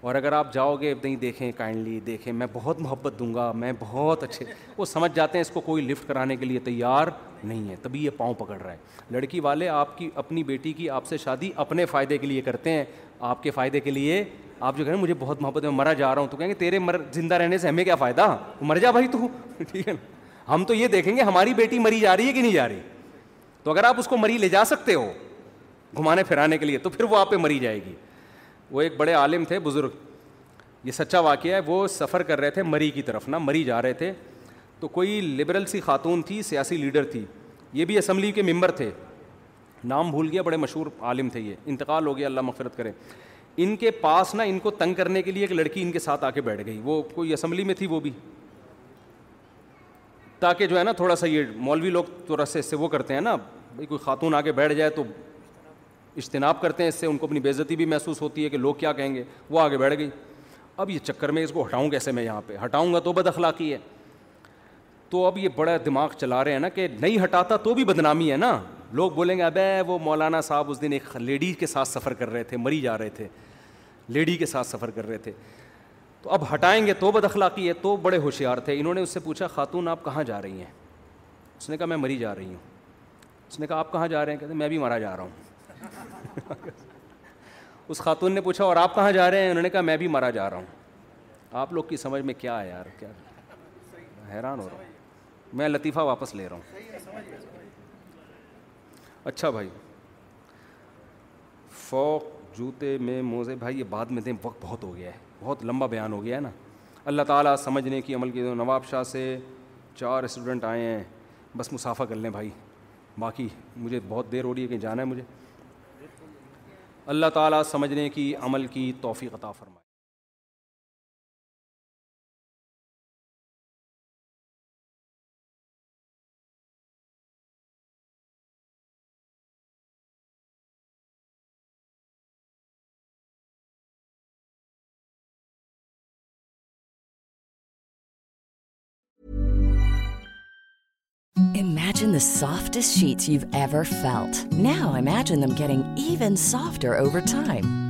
Speaker 2: اور اگر آپ جاؤ گے نہیں دیکھیں کائنڈلی دیکھیں میں بہت محبت دوں گا میں بہت اچھے وہ سمجھ جاتے ہیں اس کو کوئی لفٹ کرانے کے لیے تیار نہیں ہے تبھی یہ پاؤں پکڑ رہا ہے لڑکی والے آپ کی اپنی بیٹی کی آپ سے شادی اپنے فائدے کے لیے کرتے ہیں آپ کے فائدے کے لیے آپ جو کہہ رہے ہیں مجھے بہت محبت میں مرا جا رہا ہوں تو کہیں گے تیرے مر زندہ رہنے سے ہمیں کیا فائدہ مر جا بھائی تو ٹھیک ہے نا ہم تو یہ دیکھیں گے ہماری بیٹی مری جا رہی ہے کہ نہیں جا رہی تو اگر آپ اس کو مری لے جا سکتے ہو گھمانے پھرانے کے لیے تو پھر وہ آپ پہ مری جائے گی وہ ایک بڑے عالم تھے بزرگ یہ سچا واقعہ ہے وہ سفر کر رہے تھے مری کی طرف نا مری جا رہے تھے تو کوئی لبرل سی خاتون تھی سیاسی لیڈر تھی یہ بھی اسمبلی کے ممبر تھے نام بھول گیا بڑے مشہور عالم تھے یہ انتقال ہو گیا اللہ مفرت کرے ان کے پاس نا ان کو تنگ کرنے کے لیے ایک لڑکی ان کے ساتھ آ کے بیٹھ گئی وہ کوئی اسمبلی میں تھی وہ بھی تاکہ جو ہے نا تھوڑا سا یہ مولوی لوگ تھوڑا سا اس سے وہ کرتے ہیں نا بھائی کوئی خاتون آگے بیٹھ جائے تو اجتناب کرتے ہیں اس سے ان کو اپنی بےزتی بھی محسوس ہوتی ہے کہ لوگ کیا کہیں گے وہ آگے بیٹھ گئی اب یہ چکر میں اس کو ہٹاؤں کیسے میں یہاں پہ ہٹاؤں گا تو بد اخلاقی ہے تو اب یہ بڑا دماغ چلا رہے ہیں نا کہ نہیں ہٹاتا تو بھی بدنامی ہے نا لوگ بولیں گے ابے وہ مولانا صاحب اس دن ایک لیڈی کے ساتھ سفر کر رہے تھے مری جا رہے تھے لیڈی کے ساتھ سفر کر رہے تھے تو اب ہٹائیں گے تو بد اخلاقی ہے تو بڑے ہوشیار تھے انہوں نے اس سے پوچھا خاتون آپ کہاں جا رہی ہیں اس نے کہا میں مری جا رہی ہوں اس نے کہا آپ کہاں جا رہے ہیں کہتے میں بھی مرا جا رہا ہوں اس خاتون نے پوچھا اور آپ کہاں جا رہے ہیں انہوں نے کہا میں بھی مرا جا رہا ہوں آپ لوگ کی سمجھ میں کیا ہے یار کیا حیران ہو رہا ہوں میں لطیفہ واپس لے رہا ہوں اچھا بھائی فوق جوتے میں موزے بھائی یہ بعد میں دیں وقت بہت ہو گیا ہے بہت لمبا بیان ہو گیا ہے نا اللہ تعالیٰ سمجھنے کی عمل کی نواب شاہ سے چار اسٹوڈنٹ آئے ہیں بس مسافہ کر لیں بھائی باقی مجھے بہت دیر ہو رہی ہے کہ جانا ہے مجھے اللہ تعالیٰ سمجھنے کی عمل کی توفیق عطا
Speaker 4: فرما soft even softer over time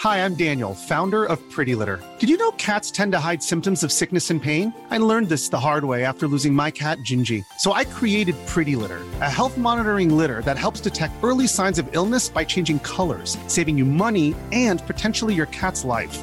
Speaker 5: Hi, I'm Daniel, founder of Pretty Litter. Did you know cats tend to hide symptoms of sickness and pain? I learned this the hard way after losing my cat, Gingy. So I created Pretty Litter, a health monitoring litter that helps detect early signs of illness by changing colors, saving you money and potentially your cat's life.